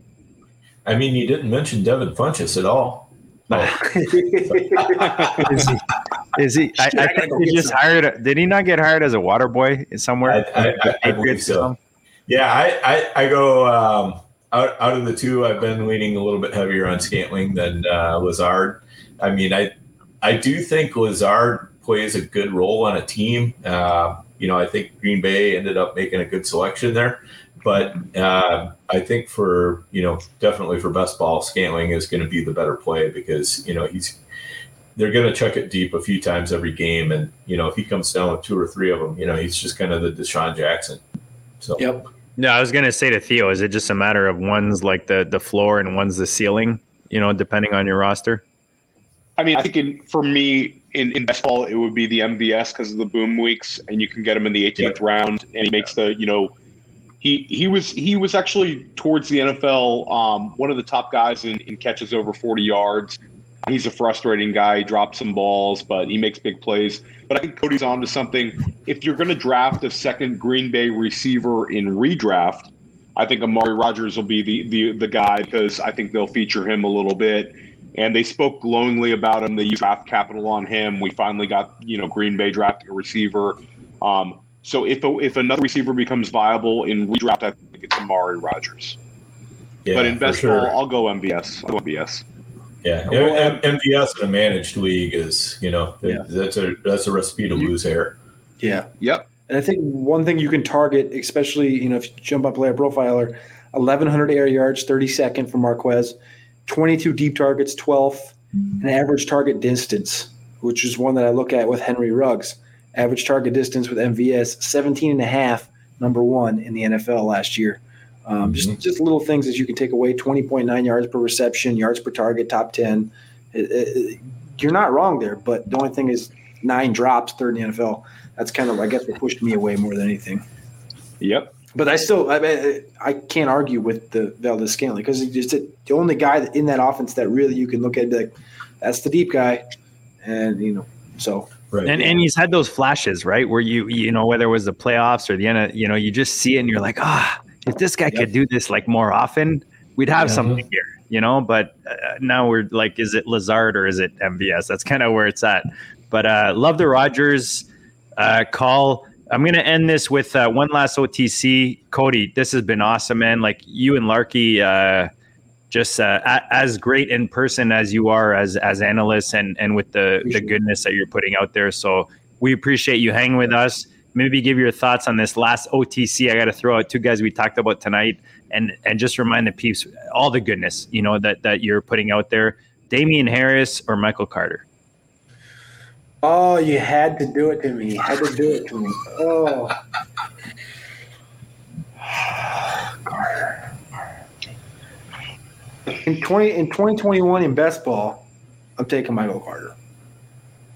I mean, you didn't mention Devin Funchess at all. is he? Is he I, I think he just hired. Did he not get hired as a water boy somewhere? I, I, I, believe so. Yeah, I, I, I go um, out, out of the two. I've been leaning a little bit heavier on Scantling than uh, Lazard. I mean, I I do think Lazard plays a good role on a team. Uh, you know, I think Green Bay ended up making a good selection there. But uh, I think for you know definitely for best ball, Scantling is going to be the better play because you know he's they're going to chuck it deep a few times every game, and you know if he comes down with two or three of them, you know he's just kind of the DeSean Jackson. So yep. No, I was going to say to Theo, is it just a matter of one's like the the floor and one's the ceiling? You know, depending on your roster. I mean, I think in, for me in, in baseball, it would be the MVS because of the boom weeks, and you can get him in the 18th yep. round, and he makes the you know he he was he was actually towards the NFL um, one of the top guys in, in, catches over 40 yards. He's a frustrating guy. He drops some balls, but he makes big plays. But I think Cody's on to something. If you're going to draft a second Green Bay receiver in redraft, I think Amari Rodgers will be the, the the guy because I think they'll feature him a little bit. And they spoke glowingly about him. They used draft capital on him. We finally got you know Green Bay drafting a receiver. Um, so if a, if another receiver becomes viable in redraft, I think it's Amari Rodgers. Yeah, but in best sure. ball, I'll go MVS. I'll go MVS. Yeah, M- MVS in a managed league is you know yeah. that's a that's a recipe to lose hair. Yeah. Yep. And I think one thing you can target, especially you know if you jump up player profiler, 1100 air yards, 32nd for Marquez, 22 deep targets, 12th, and average target distance, which is one that I look at with Henry Ruggs. Average target distance with MVS, 17 and a half, number one in the NFL last year. Um, mm-hmm. Just just little things that you can take away: 20.9 yards per reception, yards per target, top 10. It, it, you're not wrong there, but the only thing is nine drops, third in the NFL. That's kind of, I guess, what pushed me away more than anything. Yep. But I still, I, I can't argue with the Valdes Scantling because he's just the only guy in that offense that really you can look at and be like, that's the deep guy, and you know, so Right. And and he's had those flashes, right? Where you you know whether it was the playoffs or the end, of, you know, you just see it and you're like, ah, if this guy yep. could do this like more often, we'd have yeah. something here, you know. But uh, now we're like, is it Lazard or is it MVS? That's kind of where it's at. But uh, love the Rodgers uh, call. I'm going to end this with uh, one last OTC. Cody, this has been awesome, man. Like you and Larky, uh, just uh, a, as great in person as you are as as analysts and and with the the goodness that you're putting out there. So we appreciate you hanging with us. Maybe give your thoughts on this last OTC. I got to throw out two guys we talked about tonight, and and just remind the peeps all the goodness you know that that you're putting out there. Damien Harris or Michael Carter. Oh, you had to do it to me. You had to do it to me. Oh. In twenty in twenty twenty one in best ball, I'm taking Michael Carter.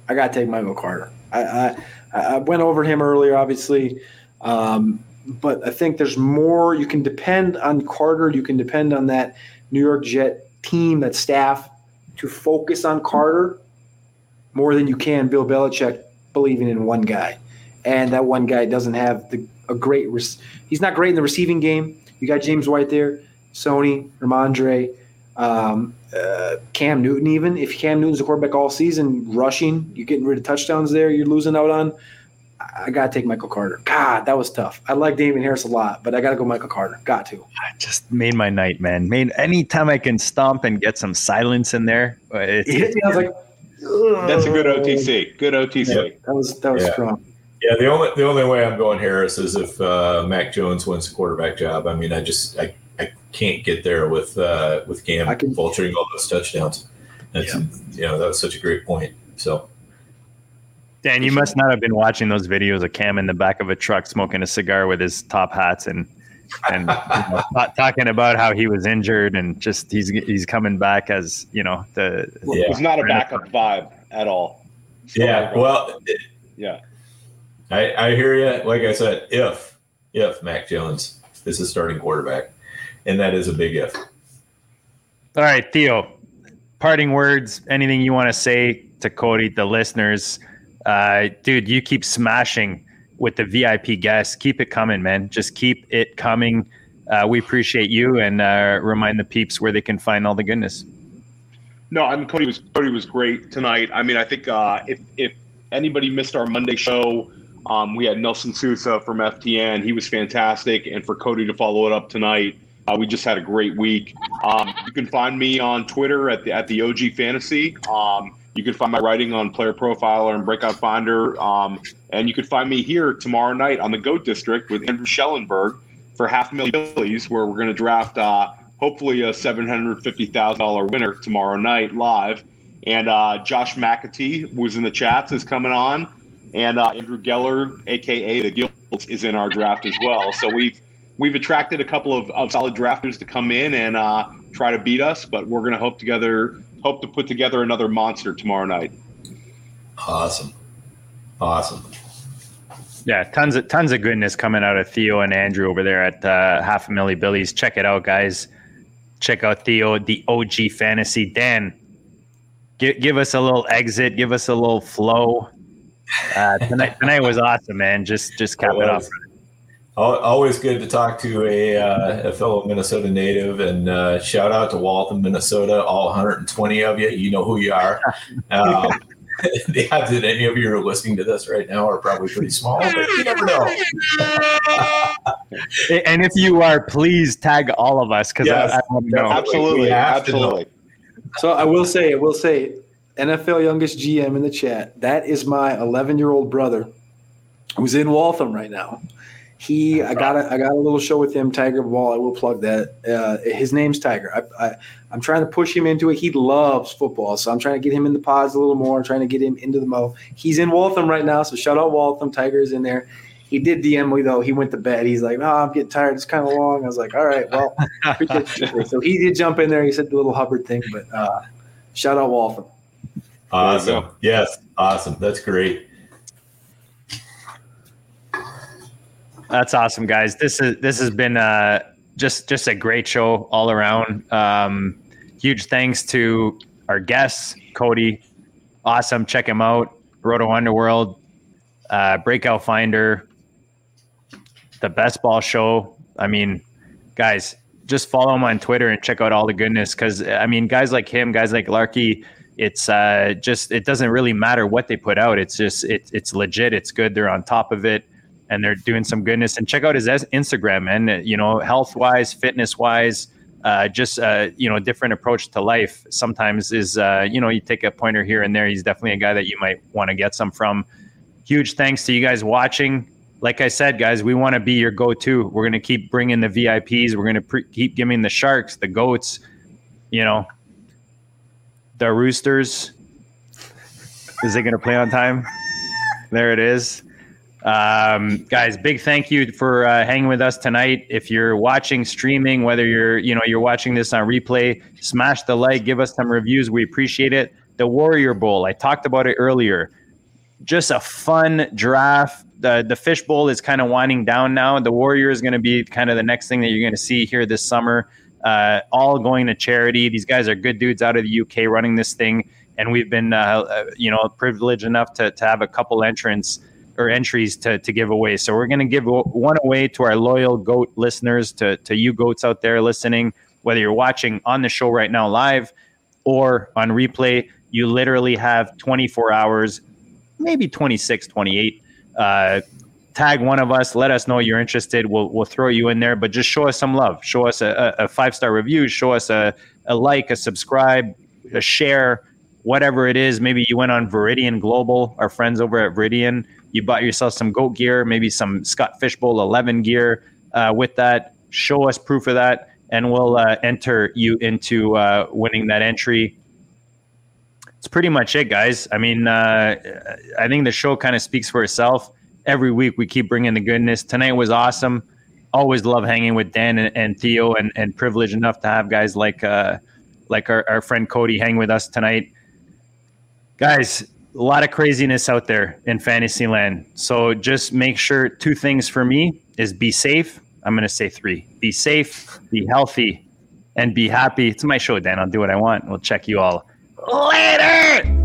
I got to take Michael Carter. I, I, I went over him earlier, obviously, um, but I think there's more. You can depend on Carter. You can depend on that New York Jet team, that staff, to focus on Carter more than you can Bill Belichick believing in one guy, and that one guy doesn't have the a great. He's not great in the receiving game. You got James White there. Sony, Rhamondre, um, uh, Cam Newton, even if Cam Newton's the quarterback all season, rushing, you're getting rid of touchdowns there, you're losing out on. I got to take Michael Carter. God, that was tough. I like Damien Harris a lot, but I got to go Michael Carter. Got to. I just made my night, man. Made anytime I can stomp and get some silence in there. It's, yeah, I was like, that's a good OTC. Good OTC. Yeah, that was that was yeah. strong. Yeah, the only the only way I'm going Harris is if uh, Mac Jones wins the quarterback job. I mean, I just I I can't get there with uh, with Cam can, vulturing all those touchdowns. That's yeah. you know that was such a great point. So. Dan, you must not have been watching those videos of Cam in the back of a truck smoking a cigar with his top hats and and you know, talking about how he was injured and just he's he's coming back as you know the. Yeah. It's not a backup vibe at all. yeah, well, it, yeah, I I hear you. Like I said, if if Mac Jones is a starting quarterback, and that is a big if. All right, Theo, parting words, anything you want to say to Cody, the listeners? Uh, dude, you keep smashing with the VIP guests. Keep it coming, man. Just keep it coming. uh, we appreciate you and uh, remind the peeps where they can find all the goodness. No, I mean Cody was Cody was great tonight. I mean, I think uh, if if anybody missed our Monday show, um, we had Nelson Sousa from FTN. He was fantastic, and for Cody to follow it up tonight, uh, we just had a great week. Um, you can find me on Twitter at the at the OG Fantasy. Um, you can find my writing on Player Profiler and Breakout Finder, um, and you can find me here tomorrow night on the Goat District with Andrew Schellenberg for half million Billies, where we're going to draft uh, hopefully a seven hundred fifty thousand dollar winner tomorrow night live. And uh, Josh McAtee, who's in the chats, is coming on, and uh, Andrew Geller, aka the Guilds, is in our draft as well. So we've we've attracted a couple of, of solid drafters to come in and uh, try to beat us, but we're going to hope together hope to put together another monster tomorrow night. Awesome, awesome. Yeah, tons of tons of goodness coming out of Theo and Andrew over there at uh, Half a Milli Billies. Check it out, guys. Check out Theo, the OG Fantasy. Dan, give, give us a little exit. Give us a little flow. Uh, tonight, tonight was awesome, man. Just just cap it off. Always good to talk to a, uh, a fellow Minnesota native, and uh, shout out to Waltham, Minnesota. All 120 of you, you know who you are. Um, the odds that any of you are listening to this right now are probably pretty small, but you never know. and if you are, please tag all of us because Yes, I, I don't know. Absolutely, We to know. absolutely. So I will say, I will say, NFL youngest GM in the chat. That is my 11 year old brother, who's in Waltham right now. He, I got a, I got a little show with him, Tiger Ball. I will plug that. Uh, his name's Tiger. I, I, I'm trying to push him into it. He loves football, so I'm trying to get him in the pods a little more. I'm trying to get him into the mo. He's in Waltham right now, so shout out Waltham. Tiger is in there. He did DM me though. He went to bed. He's like, "Oh, I'm getting tired. It's kind of long." I was like, "All right, well." so he did jump in there. He said the little Hubbard thing, but uh, shout out Waltham. Awesome. Yes, awesome. That's great. That's awesome, guys. This is this has been uh, just just a great show all around. Um, huge thanks to our guests, Cody. Awesome, check him out. Roto Underworld, uh, Breakout Finder, the Best Ball Show. I mean, guys, just follow him on Twitter and check out all the goodness. Because I mean, guys like him, guys like Larky, it's uh, just it doesn't really matter what they put out. It's just it, it's legit. It's good. They're on top of it, and they're doing some goodness. And check out his Instagram, and you know, health wise, fitness wise. Uh, just uh, you know, different approach to life. Sometimes is uh, you know, you take a pointer here and there. He's definitely a guy that you might want to get some from. Huge thanks to you guys watching. Like I said, guys, we want to be your go-to. We're going to keep bringing the VIPs. We're going to pre- keep giving the sharks, the goats, you know, the roosters. Is it going to play on time? There it is. Um, guys, big thank you for uh, hanging with us tonight. If you're watching streaming, whether you're you know you're watching this on replay, smash the like, give us some reviews. We appreciate it. The Warrior Bowl, I talked about it earlier. Just a fun draft. The the Fish Bowl is kind of winding down now. The Warrior is going to be kind of the next thing that you're going to see here this summer. Uh, all going to charity. These guys are good dudes out of the UK running this thing, and we've been uh, uh, you know privileged enough to to have a couple entrants or entries to, to give away. So we're going to give one away to our loyal goat listeners, to, to you goats out there listening, whether you're watching on the show right now live or on replay, you literally have 24 hours, maybe 26, 28. Uh, tag one of us, let us know you're interested. We'll, we'll throw you in there, but just show us some love. Show us a, a five star review, show us a, a like, a subscribe, a share, whatever it is. Maybe you went on Viridian Global, our friends over at Viridian you bought yourself some goat gear, maybe some Scott Fishbowl 11 gear uh, with that. Show us proof of that, and we'll uh, enter you into uh, winning that entry. It's pretty much it, guys. I mean, uh, I think the show kind of speaks for itself. Every week we keep bringing the goodness. Tonight was awesome. Always love hanging with Dan and, and Theo, and, and privileged enough to have guys like uh, like our, our friend Cody hang with us tonight. Guys, a lot of craziness out there in fantasy land. So just make sure two things for me is be safe. I'm going to say three be safe, be healthy, and be happy. It's my show, Dan. I'll do what I want. We'll check you all later.